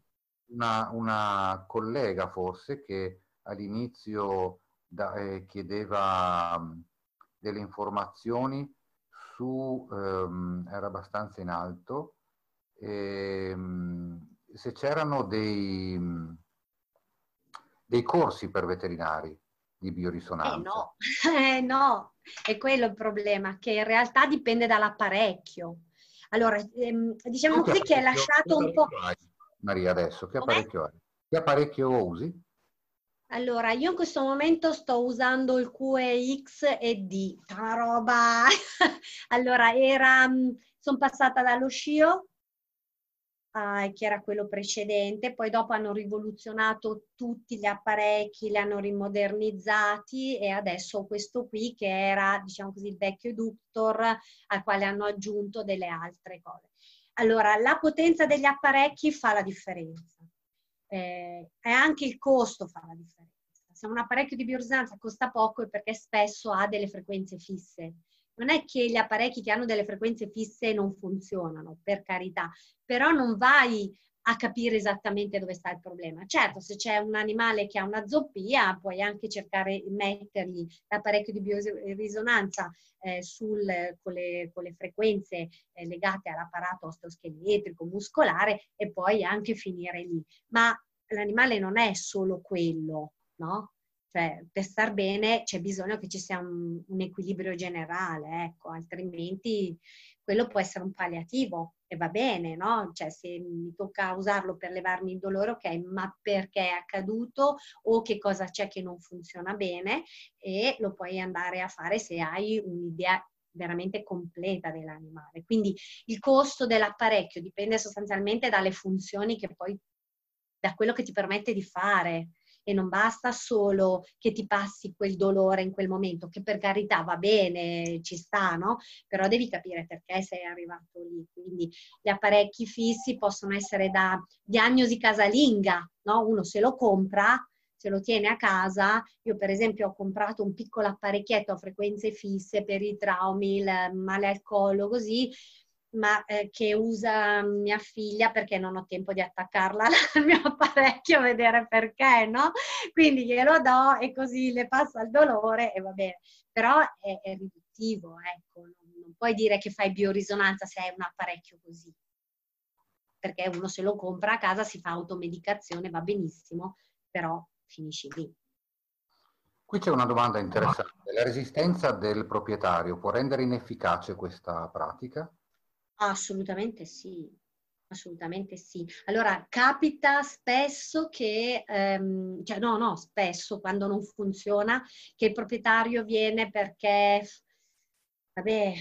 una, una, collega forse che all'inizio da, eh, chiedeva um, delle informazioni su, um, era abbastanza in alto, e, um, se c'erano dei dei corsi per veterinari di biorisonanza?
Eh no, eh no, è quello il problema, che in realtà dipende dall'apparecchio. Allora, ehm, diciamo così che è lasciato un po'...
Hai, Maria, adesso, che apparecchio hai? Che apparecchio usi?
Allora, io in questo momento sto usando il QEX e D, una roba... allora, era... Mm, Sono passata dallo Scio eh, che era quello precedente, poi dopo hanno rivoluzionato tutti gli apparecchi, li hanno rimodernizzati e adesso questo qui che era diciamo così il vecchio Ductor al quale hanno aggiunto delle altre cose. Allora, la potenza degli apparecchi fa la differenza eh, e anche il costo fa la differenza. Se un apparecchio di biorisonanza costa poco è perché spesso ha delle frequenze fisse non è che gli apparecchi che hanno delle frequenze fisse non funzionano, per carità, però non vai a capire esattamente dove sta il problema. Certo, se c'è un animale che ha una zoppia, puoi anche cercare di mettergli l'apparecchio di biorisonanza eh, sul, con, le, con, le, frequenze eh, legate all'apparato osteoscheletrico, muscolare e poi anche finire lì. Ma l'animale non è solo quello, no? Cioè, per star bene c'è bisogno che ci sia un, un equilibrio generale, ecco, altrimenti quello può essere un palliativo e va bene, no? Cioè se mi tocca usarlo per levarmi il dolore, ok, ma perché è accaduto o che cosa c'è che non funziona bene e lo puoi andare a fare se hai un'idea veramente completa dell'animale. Quindi il costo dell'apparecchio dipende sostanzialmente dalle funzioni che poi, da quello che ti permette di fare e non basta solo che ti passi quel dolore in quel momento, che per carità va bene, ci sta, no? Però devi capire perché sei arrivato lì. Quindi gli apparecchi fissi possono essere da diagnosi casalinga, no? Uno se lo compra, se lo tiene a casa. Io per esempio ho comprato un piccolo apparecchietto a frequenze fisse per i traumi, il male al collo, così ma eh, che usa mia figlia perché non ho tempo di attaccarla al mio apparecchio vedere perché, no? Quindi glielo do e così le passa il dolore e va bene. Però è, è riduttivo, ecco, non puoi dire che fai biorisonanza se hai un apparecchio così. Perché uno se lo compra a casa si fa automedicazione, va benissimo, però finisci lì.
Qui c'è una domanda interessante. La resistenza del proprietario può rendere inefficace questa pratica?
Assolutamente sì, assolutamente sì. Allora, capita spesso che, ehm, cioè no, no, spesso quando non funziona, che il proprietario viene perché, vabbè,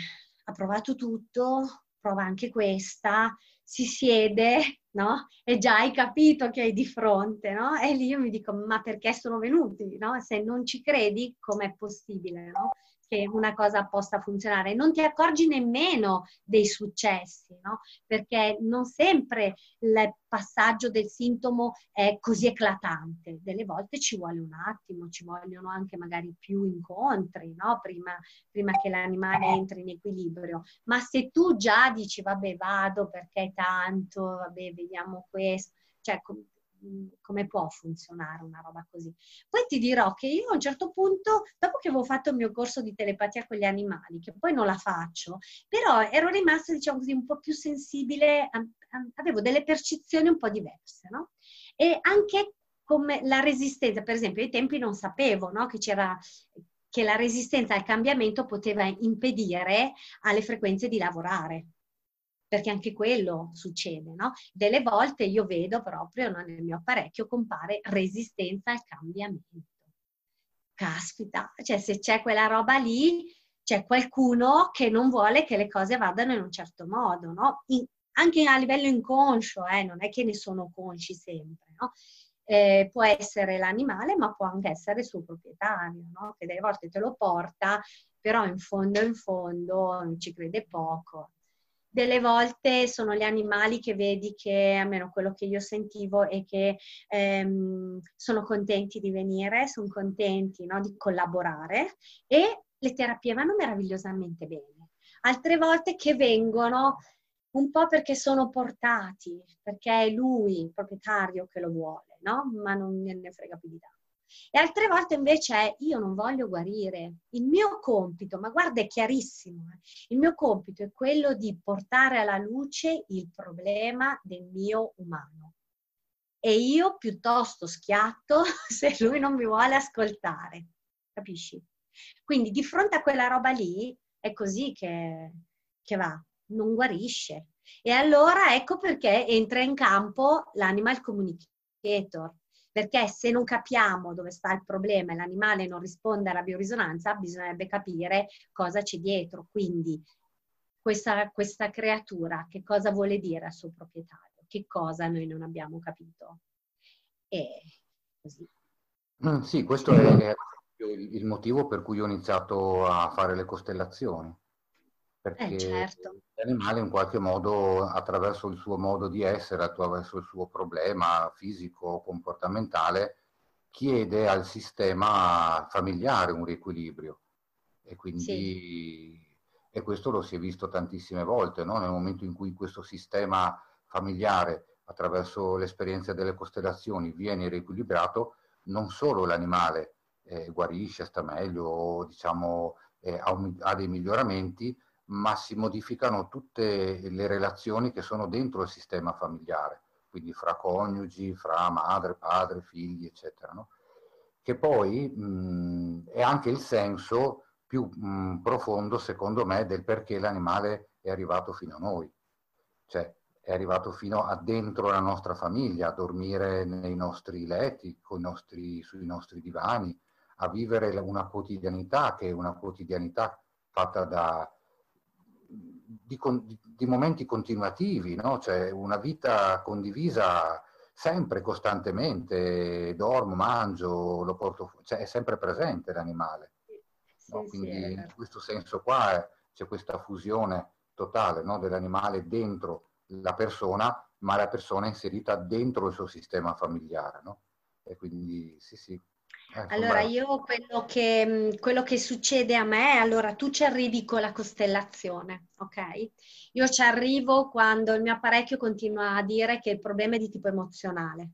ha provato tutto, prova anche questa, si siede, no? E già hai capito che hai di fronte, no? E lì io mi dico, ma perché sono venuti, no? Se non ci credi, com'è possibile, no? Che una cosa possa funzionare, non ti accorgi nemmeno dei successi, no? Perché non sempre il passaggio del sintomo è così eclatante, delle volte ci vuole un attimo, ci vogliono anche magari più incontri, no? Prima, prima che l'animale entri in equilibrio. Ma se tu già dici, vabbè, vado perché tanto, vabbè, vediamo questo, cioè come può funzionare una roba così. Poi ti dirò che io a un certo punto, dopo che avevo fatto il mio corso di telepatia con gli animali, che poi non la faccio, però ero rimasta, diciamo così, un po' più sensibile, avevo delle percezioni un po' diverse, no? E anche come la resistenza, per esempio, ai tempi non sapevo no? che c'era che la resistenza al cambiamento poteva impedire alle frequenze di lavorare perché anche quello succede, no? Delle volte io vedo proprio no, nel mio apparecchio compare resistenza al cambiamento. Caspita, cioè se c'è quella roba lì, c'è qualcuno che non vuole che le cose vadano in un certo modo, no? In, anche a livello inconscio, eh, non è che ne sono consci sempre, no? Eh, può essere l'animale, ma può anche essere il suo proprietario, no? Che delle volte te lo porta, però in fondo, in fondo ci crede poco delle volte sono gli animali che vedi che, almeno quello che io sentivo, è che ehm, sono contenti di venire, sono contenti no, di collaborare e le terapie vanno meravigliosamente bene. Altre volte che vengono un po' perché sono portati, perché è lui, il proprietario, che lo vuole, no? Ma non ne frega più di tanto. E altre volte invece è io non voglio guarire. Il mio compito, ma guarda è chiarissimo, eh? il mio compito è quello di portare alla luce il problema del mio umano. E io piuttosto schiatto se lui non mi vuole ascoltare. Capisci? Quindi di fronte a quella roba lì è così che, che va, non guarisce. E allora ecco perché entra in campo l'animal communicator, perché se non capiamo dove sta il problema e l'animale non risponde alla biorisonanza, bisognerebbe capire cosa c'è dietro. Quindi questa, questa creatura che cosa vuole dire al suo proprietario? Che cosa noi non abbiamo capito? E così.
Mm, sì, questo è il motivo per cui ho iniziato a fare le costellazioni perché eh, certo. l'animale in qualche modo attraverso il suo modo di essere, attraverso il suo problema fisico, comportamentale, chiede al sistema familiare un riequilibrio e quindi sì. e questo lo si è visto tantissime volte, no? nel momento in cui questo sistema familiare attraverso l'esperienza delle costellazioni viene riequilibrato, non solo l'animale eh, guarisce, sta meglio, diciamo, eh, ha, un, ha, dei miglioramenti, ma si modificano tutte le relazioni che sono dentro il sistema familiare, quindi fra coniugi, fra madre, padre, figli, eccetera. No? Che poi mh, è anche il senso più mh, profondo, secondo me, del perché l'animale è arrivato fino a noi. Cioè, è arrivato fino a dentro la nostra famiglia, a dormire nei nostri letti, nostri, sui nostri divani, a vivere una quotidianità che è una quotidianità fatta da, di, di momenti continuativi, no? cioè una vita condivisa sempre, costantemente, dormo, mangio, lo porto, cioè è sempre presente l'animale. No? Quindi sì, in questo senso qua è, c'è questa fusione totale no? dell'animale dentro la persona, ma la persona inserita dentro il suo sistema familiare. No? E quindi sì, sì.
Eh, allora, io quello che, quello che succede a me, allora tu ci arrivi con la costellazione, ok? Io ci arrivo quando il mio apparecchio continua a dire che il problema è di tipo emozionale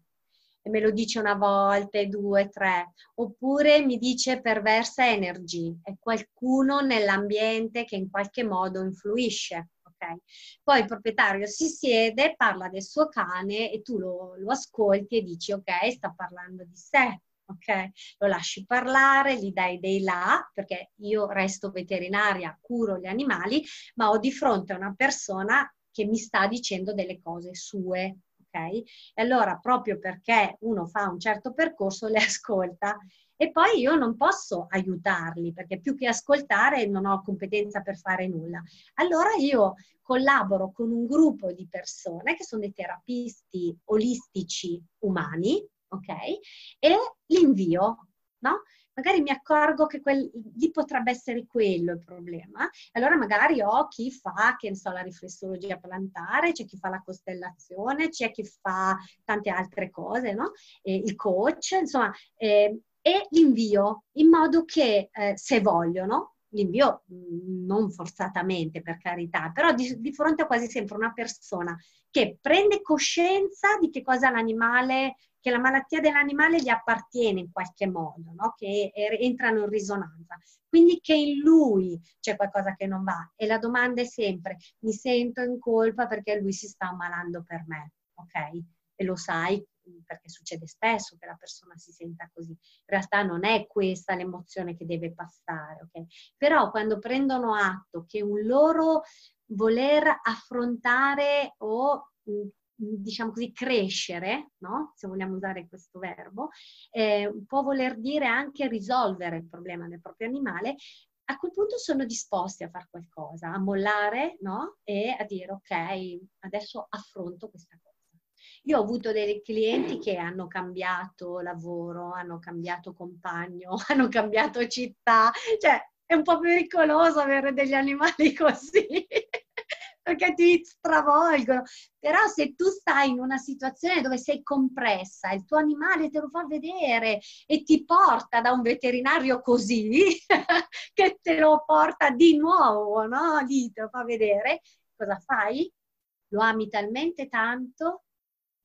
e me lo dice una volta, due, tre, oppure mi dice perversa energy, è qualcuno nell'ambiente che in qualche modo influisce. Okay. Poi il proprietario si siede, parla del suo cane e tu lo, lo ascolti e dici ok, sta parlando di sé, ok? Lo lasci parlare, gli dai dei là, perché io resto veterinaria, curo gli animali, ma ho di fronte una persona che mi sta dicendo delle cose sue, ok? E allora proprio perché uno fa un certo percorso le ascolta e poi io non posso aiutarli perché più che ascoltare non ho competenza per fare nulla. Allora io collaboro con un gruppo di persone che sono dei terapisti olistici umani, ok? E li invio, no? magari mi accorgo che quel, lì potrebbe essere quello il problema. Allora magari ho chi fa, che ne so, la riflessologia plantare, c'è chi fa la costellazione, c'è chi fa tante altre cose, no? E il coach, insomma, eh, e l'invio in modo che eh, se vogliono, l'invio mm, non forzatamente per carità, però di, di, fronte a quasi sempre una persona che prende coscienza di che cosa l'animale che la malattia dell'animale gli appartiene in qualche modo, no? che entrano in risonanza. Quindi che in lui c'è qualcosa che non va. E la domanda è sempre, mi sento in colpa perché lui si sta ammalando per me, ok? E lo sai perché succede spesso che la persona si senta così. In realtà non è questa l'emozione che deve passare, ok? Però quando prendono atto che un loro voler affrontare o diciamo così, crescere, no? se vogliamo usare questo verbo, eh, può voler dire anche risolvere il problema del proprio animale, a quel punto sono disposti a fare qualcosa, a mollare no? e a dire ok, adesso affronto questa cosa. Io ho avuto dei clienti che hanno cambiato lavoro, hanno cambiato compagno, hanno cambiato città, cioè è un po' pericoloso avere degli animali così perché ti stravolgono. Però se tu stai in una situazione dove sei compressa, il tuo animale te lo fa vedere e ti porta da un veterinario così, che te lo porta di nuovo, no? Lì te lo fa vedere, cosa fai? Lo ami talmente tanto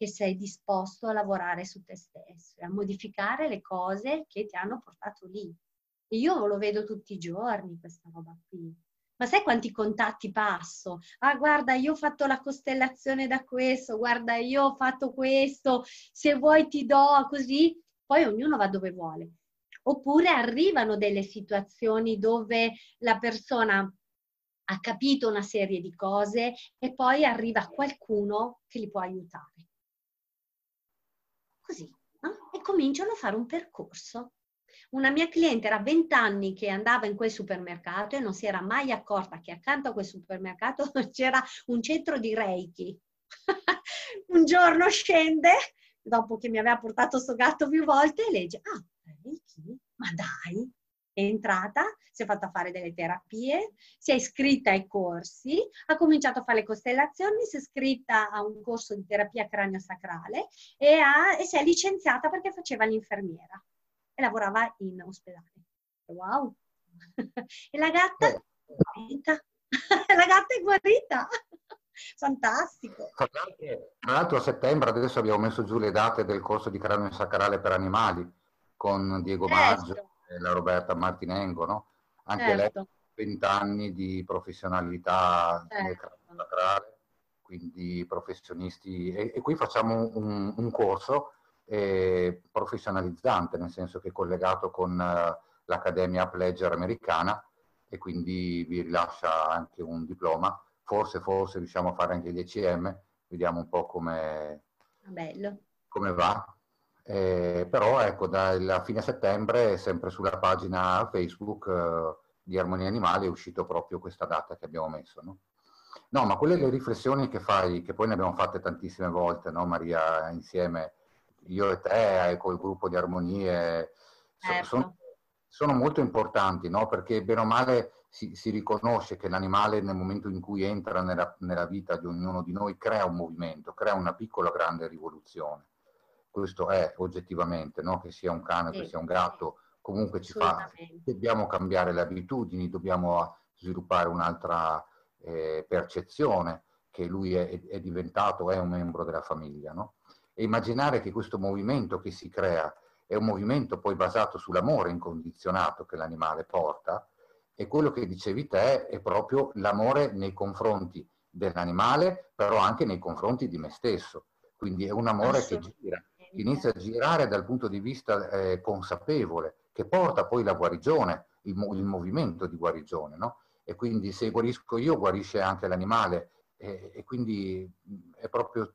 che sei disposto a lavorare su te stesso e a modificare le cose che ti hanno portato lì. E io lo vedo tutti i giorni questa roba qui ma sai quanti contatti passo? Ah, guarda, io ho fatto la costellazione da questo, guarda, io ho fatto questo, se vuoi ti do così, poi ognuno va dove vuole. Oppure arrivano delle situazioni dove la persona ha capito una serie di cose e poi arriva qualcuno che li può aiutare. Così, no? E cominciano a fare un percorso una mia cliente era 20 anni che andava in quel supermercato e non si era mai accorta che accanto a quel supermercato c'era un centro di Reiki. un giorno scende, dopo che mi aveva portato sto gatto più volte, e legge, ah, Reiki? Ma dai, è entrata, si è fatta fare delle terapie, si è iscritta ai corsi, ha cominciato a fare le costellazioni, si è iscritta a un corso di terapia cranio-sacrale e, ha, e si è licenziata perché faceva l'infermiera e lavorava in ospedale. Wow! e la gatta? Contenta, la gatta è guarita! Fantastico!
Tra l'altro a settembre adesso abbiamo messo giù le date del corso di cranio sacrale per animali con Diego Maggio certo. La Roberta Martinengo, no? Anche certo. lei 20 anni di professionalità certo. sacrale, quindi professionisti. E, e qui facciamo un, un corso eh, professionalizzante, nel senso che è collegato con eh, l'Accademia Pledger americana e quindi vi rilascia anche un diploma forse, forse riusciamo a fare anche il 10M, vediamo un po' come, come va. Eh, però ecco, dalla fine settembre, sempre sulla pagina Facebook eh, di Armonia Animali, è uscito proprio questa data che abbiamo messo. No? no, ma quelle le riflessioni che fai, che poi ne abbiamo fatte tantissime volte, no, Maria, insieme, io e te, eh, col gruppo di Armonie, certo. sono, sono molto importanti, no? perché bene o male si, si, riconosce che l'animale nel momento in cui entra nella, nella, vita di ognuno di noi crea un movimento, crea una piccola grande rivoluzione. Questo è oggettivamente, no? che sia un cane, sì, che sia un gatto, comunque ci fa, dobbiamo cambiare le abitudini, dobbiamo sviluppare un'altra eh, percezione che lui è, è, diventato, è un membro della famiglia. No? E immaginare che questo movimento che si crea è un movimento poi basato sull'amore incondizionato che l'animale porta, e quello che dicevi te è proprio l'amore nei confronti dell'animale, però anche nei confronti di me stesso. Quindi è un amore che gira, inizia a girare dal punto di vista eh, consapevole, che porta poi la guarigione, il, il movimento di guarigione. No? E quindi se guarisco io, guarisce anche l'animale. E, e quindi è proprio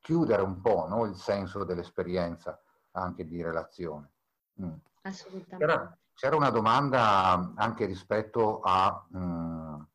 chiudere un po' no? il senso dell'esperienza anche di relazione.
Mm. Assolutamente. Era,
c'era una domanda anche rispetto a, mh,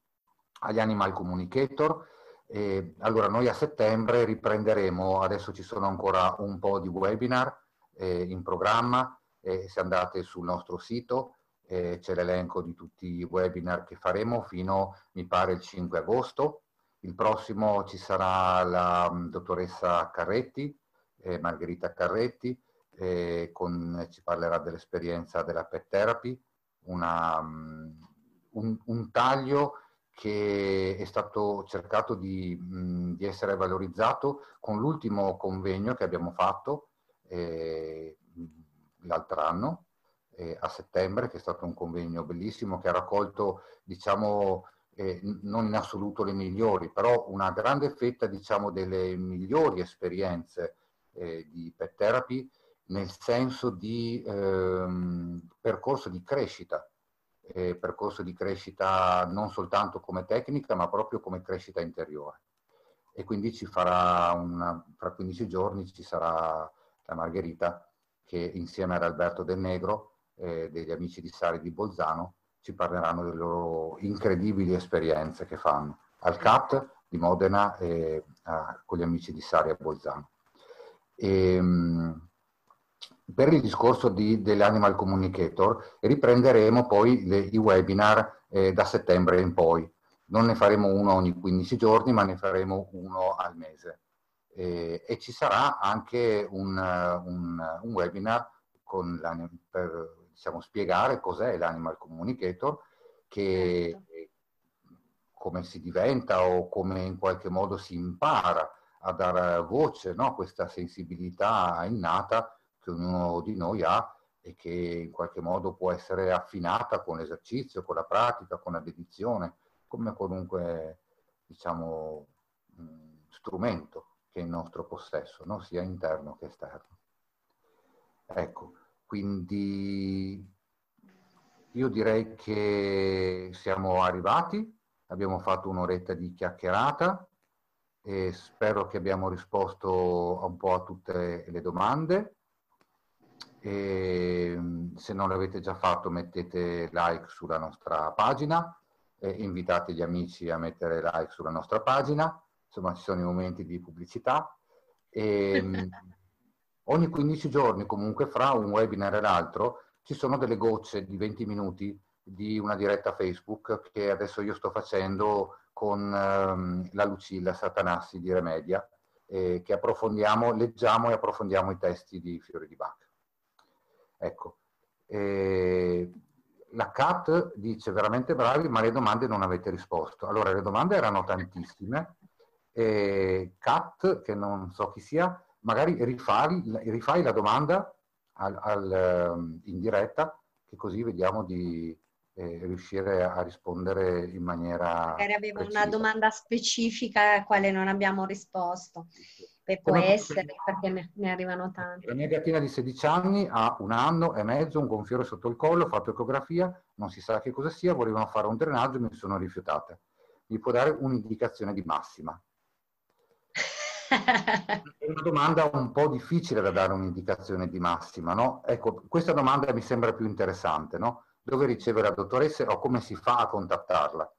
agli animal communicator. E, allora, noi a settembre riprenderemo, adesso ci sono ancora un po' di webinar eh, in programma, eh, se andate sul nostro sito eh, c'è l'elenco di tutti i webinar che faremo fino, mi pare, il 5 agosto. Il prossimo ci sarà la mm, dottoressa Carretti, eh, Margherita Carretti, eh, con, ci parlerà dell'esperienza della pet therapy, una, um, un, un, taglio che è stato cercato di, di essere valorizzato con l'ultimo convegno che abbiamo fatto eh, l'altro anno, eh, a settembre, che è stato un convegno bellissimo che ha raccolto, diciamo, eh, non in assoluto le migliori, però una grande fetta, diciamo, delle migliori esperienze eh, di pet therapy nel senso di ehm, percorso di crescita, eh, percorso di crescita non soltanto come tecnica, ma proprio come crescita interiore. E quindi ci farà una, fra 15 giorni ci sarà la Margherita che insieme ad Alberto Del Negro, eh, degli amici di Sari di Bolzano, ci parleranno delle loro incredibili esperienze che fanno al CAT di Modena e a, con gli amici di Sari a Bolzano. E, ehm, per il discorso di, dell'Animal Communicator riprenderemo poi le, i webinar eh, da settembre in poi. Non ne faremo uno ogni 15 giorni, ma ne faremo uno al mese. Eh, e ci sarà anche un, un, un webinar per diciamo, spiegare cos'è l'Animal Communicator, che, come si diventa o come in qualche modo si impara a dare voce no? a questa sensibilità innata che ognuno di noi ha e che in qualche modo può essere affinata con l'esercizio, con la pratica, con la dedizione, come qualunque diciamo, strumento che è in nostro possesso, no? sia interno che esterno. Ecco, quindi io direi che siamo arrivati, abbiamo fatto un'oretta di chiacchierata e spero che abbiamo risposto un po' a tutte le domande. E, ehm, se non l'avete già fatto mettete like sulla nostra pagina, e invitate gli amici a mettere like sulla nostra pagina, insomma ci sono i momenti di pubblicità. E, ehm, ogni 15 giorni comunque fra un webinar e l'altro ci sono delle gocce di 20 minuti di una diretta Facebook che adesso io sto facendo con um, la Lucilla Satanassi di Remedia, eh, che approfondiamo, leggiamo e approfondiamo i testi di Fiori di Bach. Ecco, eh, la CAT dice veramente bravi, ma le domande non avete risposto. Allora, le domande erano tantissime. E CAT, che non so chi sia, magari rifai, rifai la domanda al, al, ehm, in diretta, che così vediamo di eh, riuscire a rispondere in maniera...
Magari avevo precisa. una domanda specifica a quale non abbiamo risposto. E può essere perché ne, arrivano tanti.
La mia gattina di 16 anni ha un anno e mezzo, un gonfiore sotto il collo, ha fatto ecografia, non si sa che cosa sia, volevano fare un drenaggio e mi sono rifiutate. Mi può dare un'indicazione di massima? È una domanda un po' difficile da dare un'indicazione di massima, no? Ecco, questa domanda mi sembra più interessante, no? Dove riceve la dottoressa o come si fa a contattarla?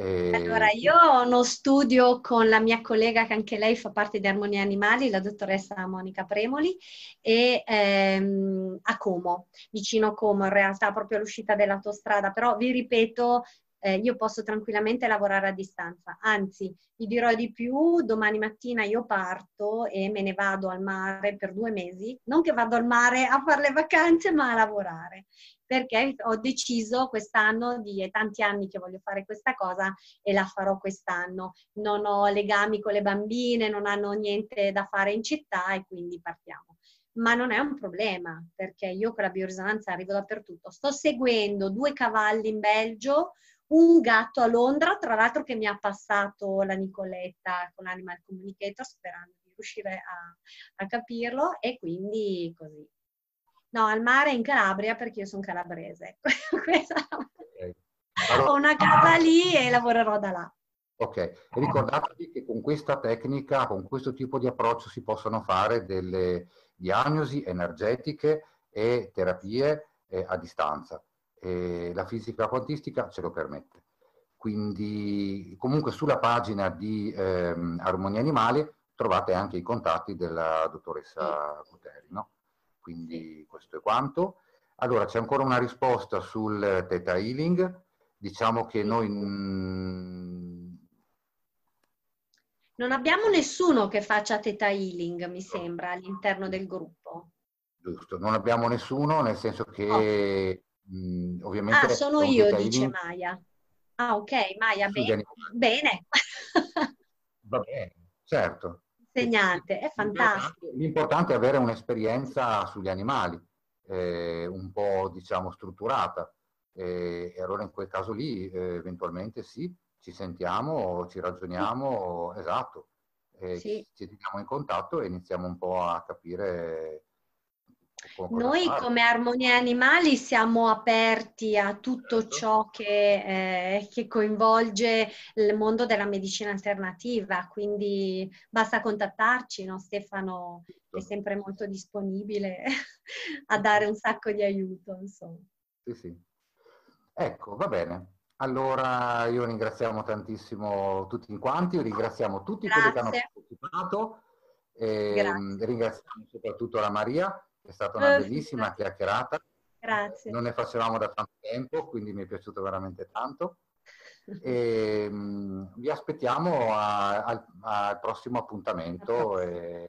E... Allora, io ho uno studio con la mia collega che anche lei fa parte di Armonia Animali, la dottoressa Monica Premoli, e ehm, a Como, vicino a Como, in realtà proprio all'uscita dell'autostrada, però vi ripeto, eh, io posso tranquillamente lavorare a distanza. Anzi, vi dirò di più, domani mattina io parto e me ne vado al mare per due mesi, non che vado al mare a fare le vacanze, ma a lavorare, perché ho deciso quest'anno, di è tanti anni che voglio fare questa cosa e la farò quest'anno. Non ho legami con le bambine, non hanno niente da fare in città e quindi partiamo ma non è un problema perché io con la biorisonanza arrivo dappertutto. Sto seguendo due cavalli in Belgio, un gatto a Londra, tra l'altro che mi ha passato la Nicoletta con Animal Communicator, sperando di riuscire a, a capirlo, e quindi così. No, al mare in Calabria perché io sono calabrese. okay. allora, Ho una casa lì e lavorerò da là.
Ok, ricordatevi che con questa tecnica, con questo tipo di approccio si possono fare delle diagnosi energetiche e terapie eh, a distanza e la fisica quantistica ce lo permette. Quindi comunque sulla pagina di ehm, Armonia Animali trovate anche i contatti della dottoressa Cuteri, no? Quindi questo è quanto. Allora c'è ancora una risposta sul Theta Healing, diciamo che noi...
Non abbiamo nessuno che faccia Theta Healing, mi sembra, all'interno del gruppo.
Giusto, non abbiamo nessuno, nel senso che... Oh
Mh, ovviamente ah, sono io, dice Maya. Ah, ok, Maya, bene. bene.
Va bene, certo.
Insegnante, è fantastico.
L'importante è avere un'esperienza sugli animali, eh, un po' diciamo strutturata. Eh, e allora in quel caso lì eh, eventualmente sì, ci sentiamo, ci ragioniamo, esatto. Sì. Ci teniamo in contatto e iniziamo un po' a capire
noi come Armonia Animali siamo aperti a tutto certo. ciò che, eh, che, coinvolge il mondo della medicina alternativa, quindi basta contattarci, no? Stefano è sempre molto disponibile a dare un sacco di aiuto. Insomma.
Sì, sì. Ecco, va bene. Allora io ringraziamo tantissimo tutti quanti, ringraziamo tutti Grazie. quelli che hanno partecipato, e ringraziamo soprattutto la Maria è stata una bellissima chiacchierata.
Grazie.
Non ne facevamo da tanto tempo, quindi mi è piaciuto veramente tanto. E, um, vi aspettiamo al prossimo appuntamento. E,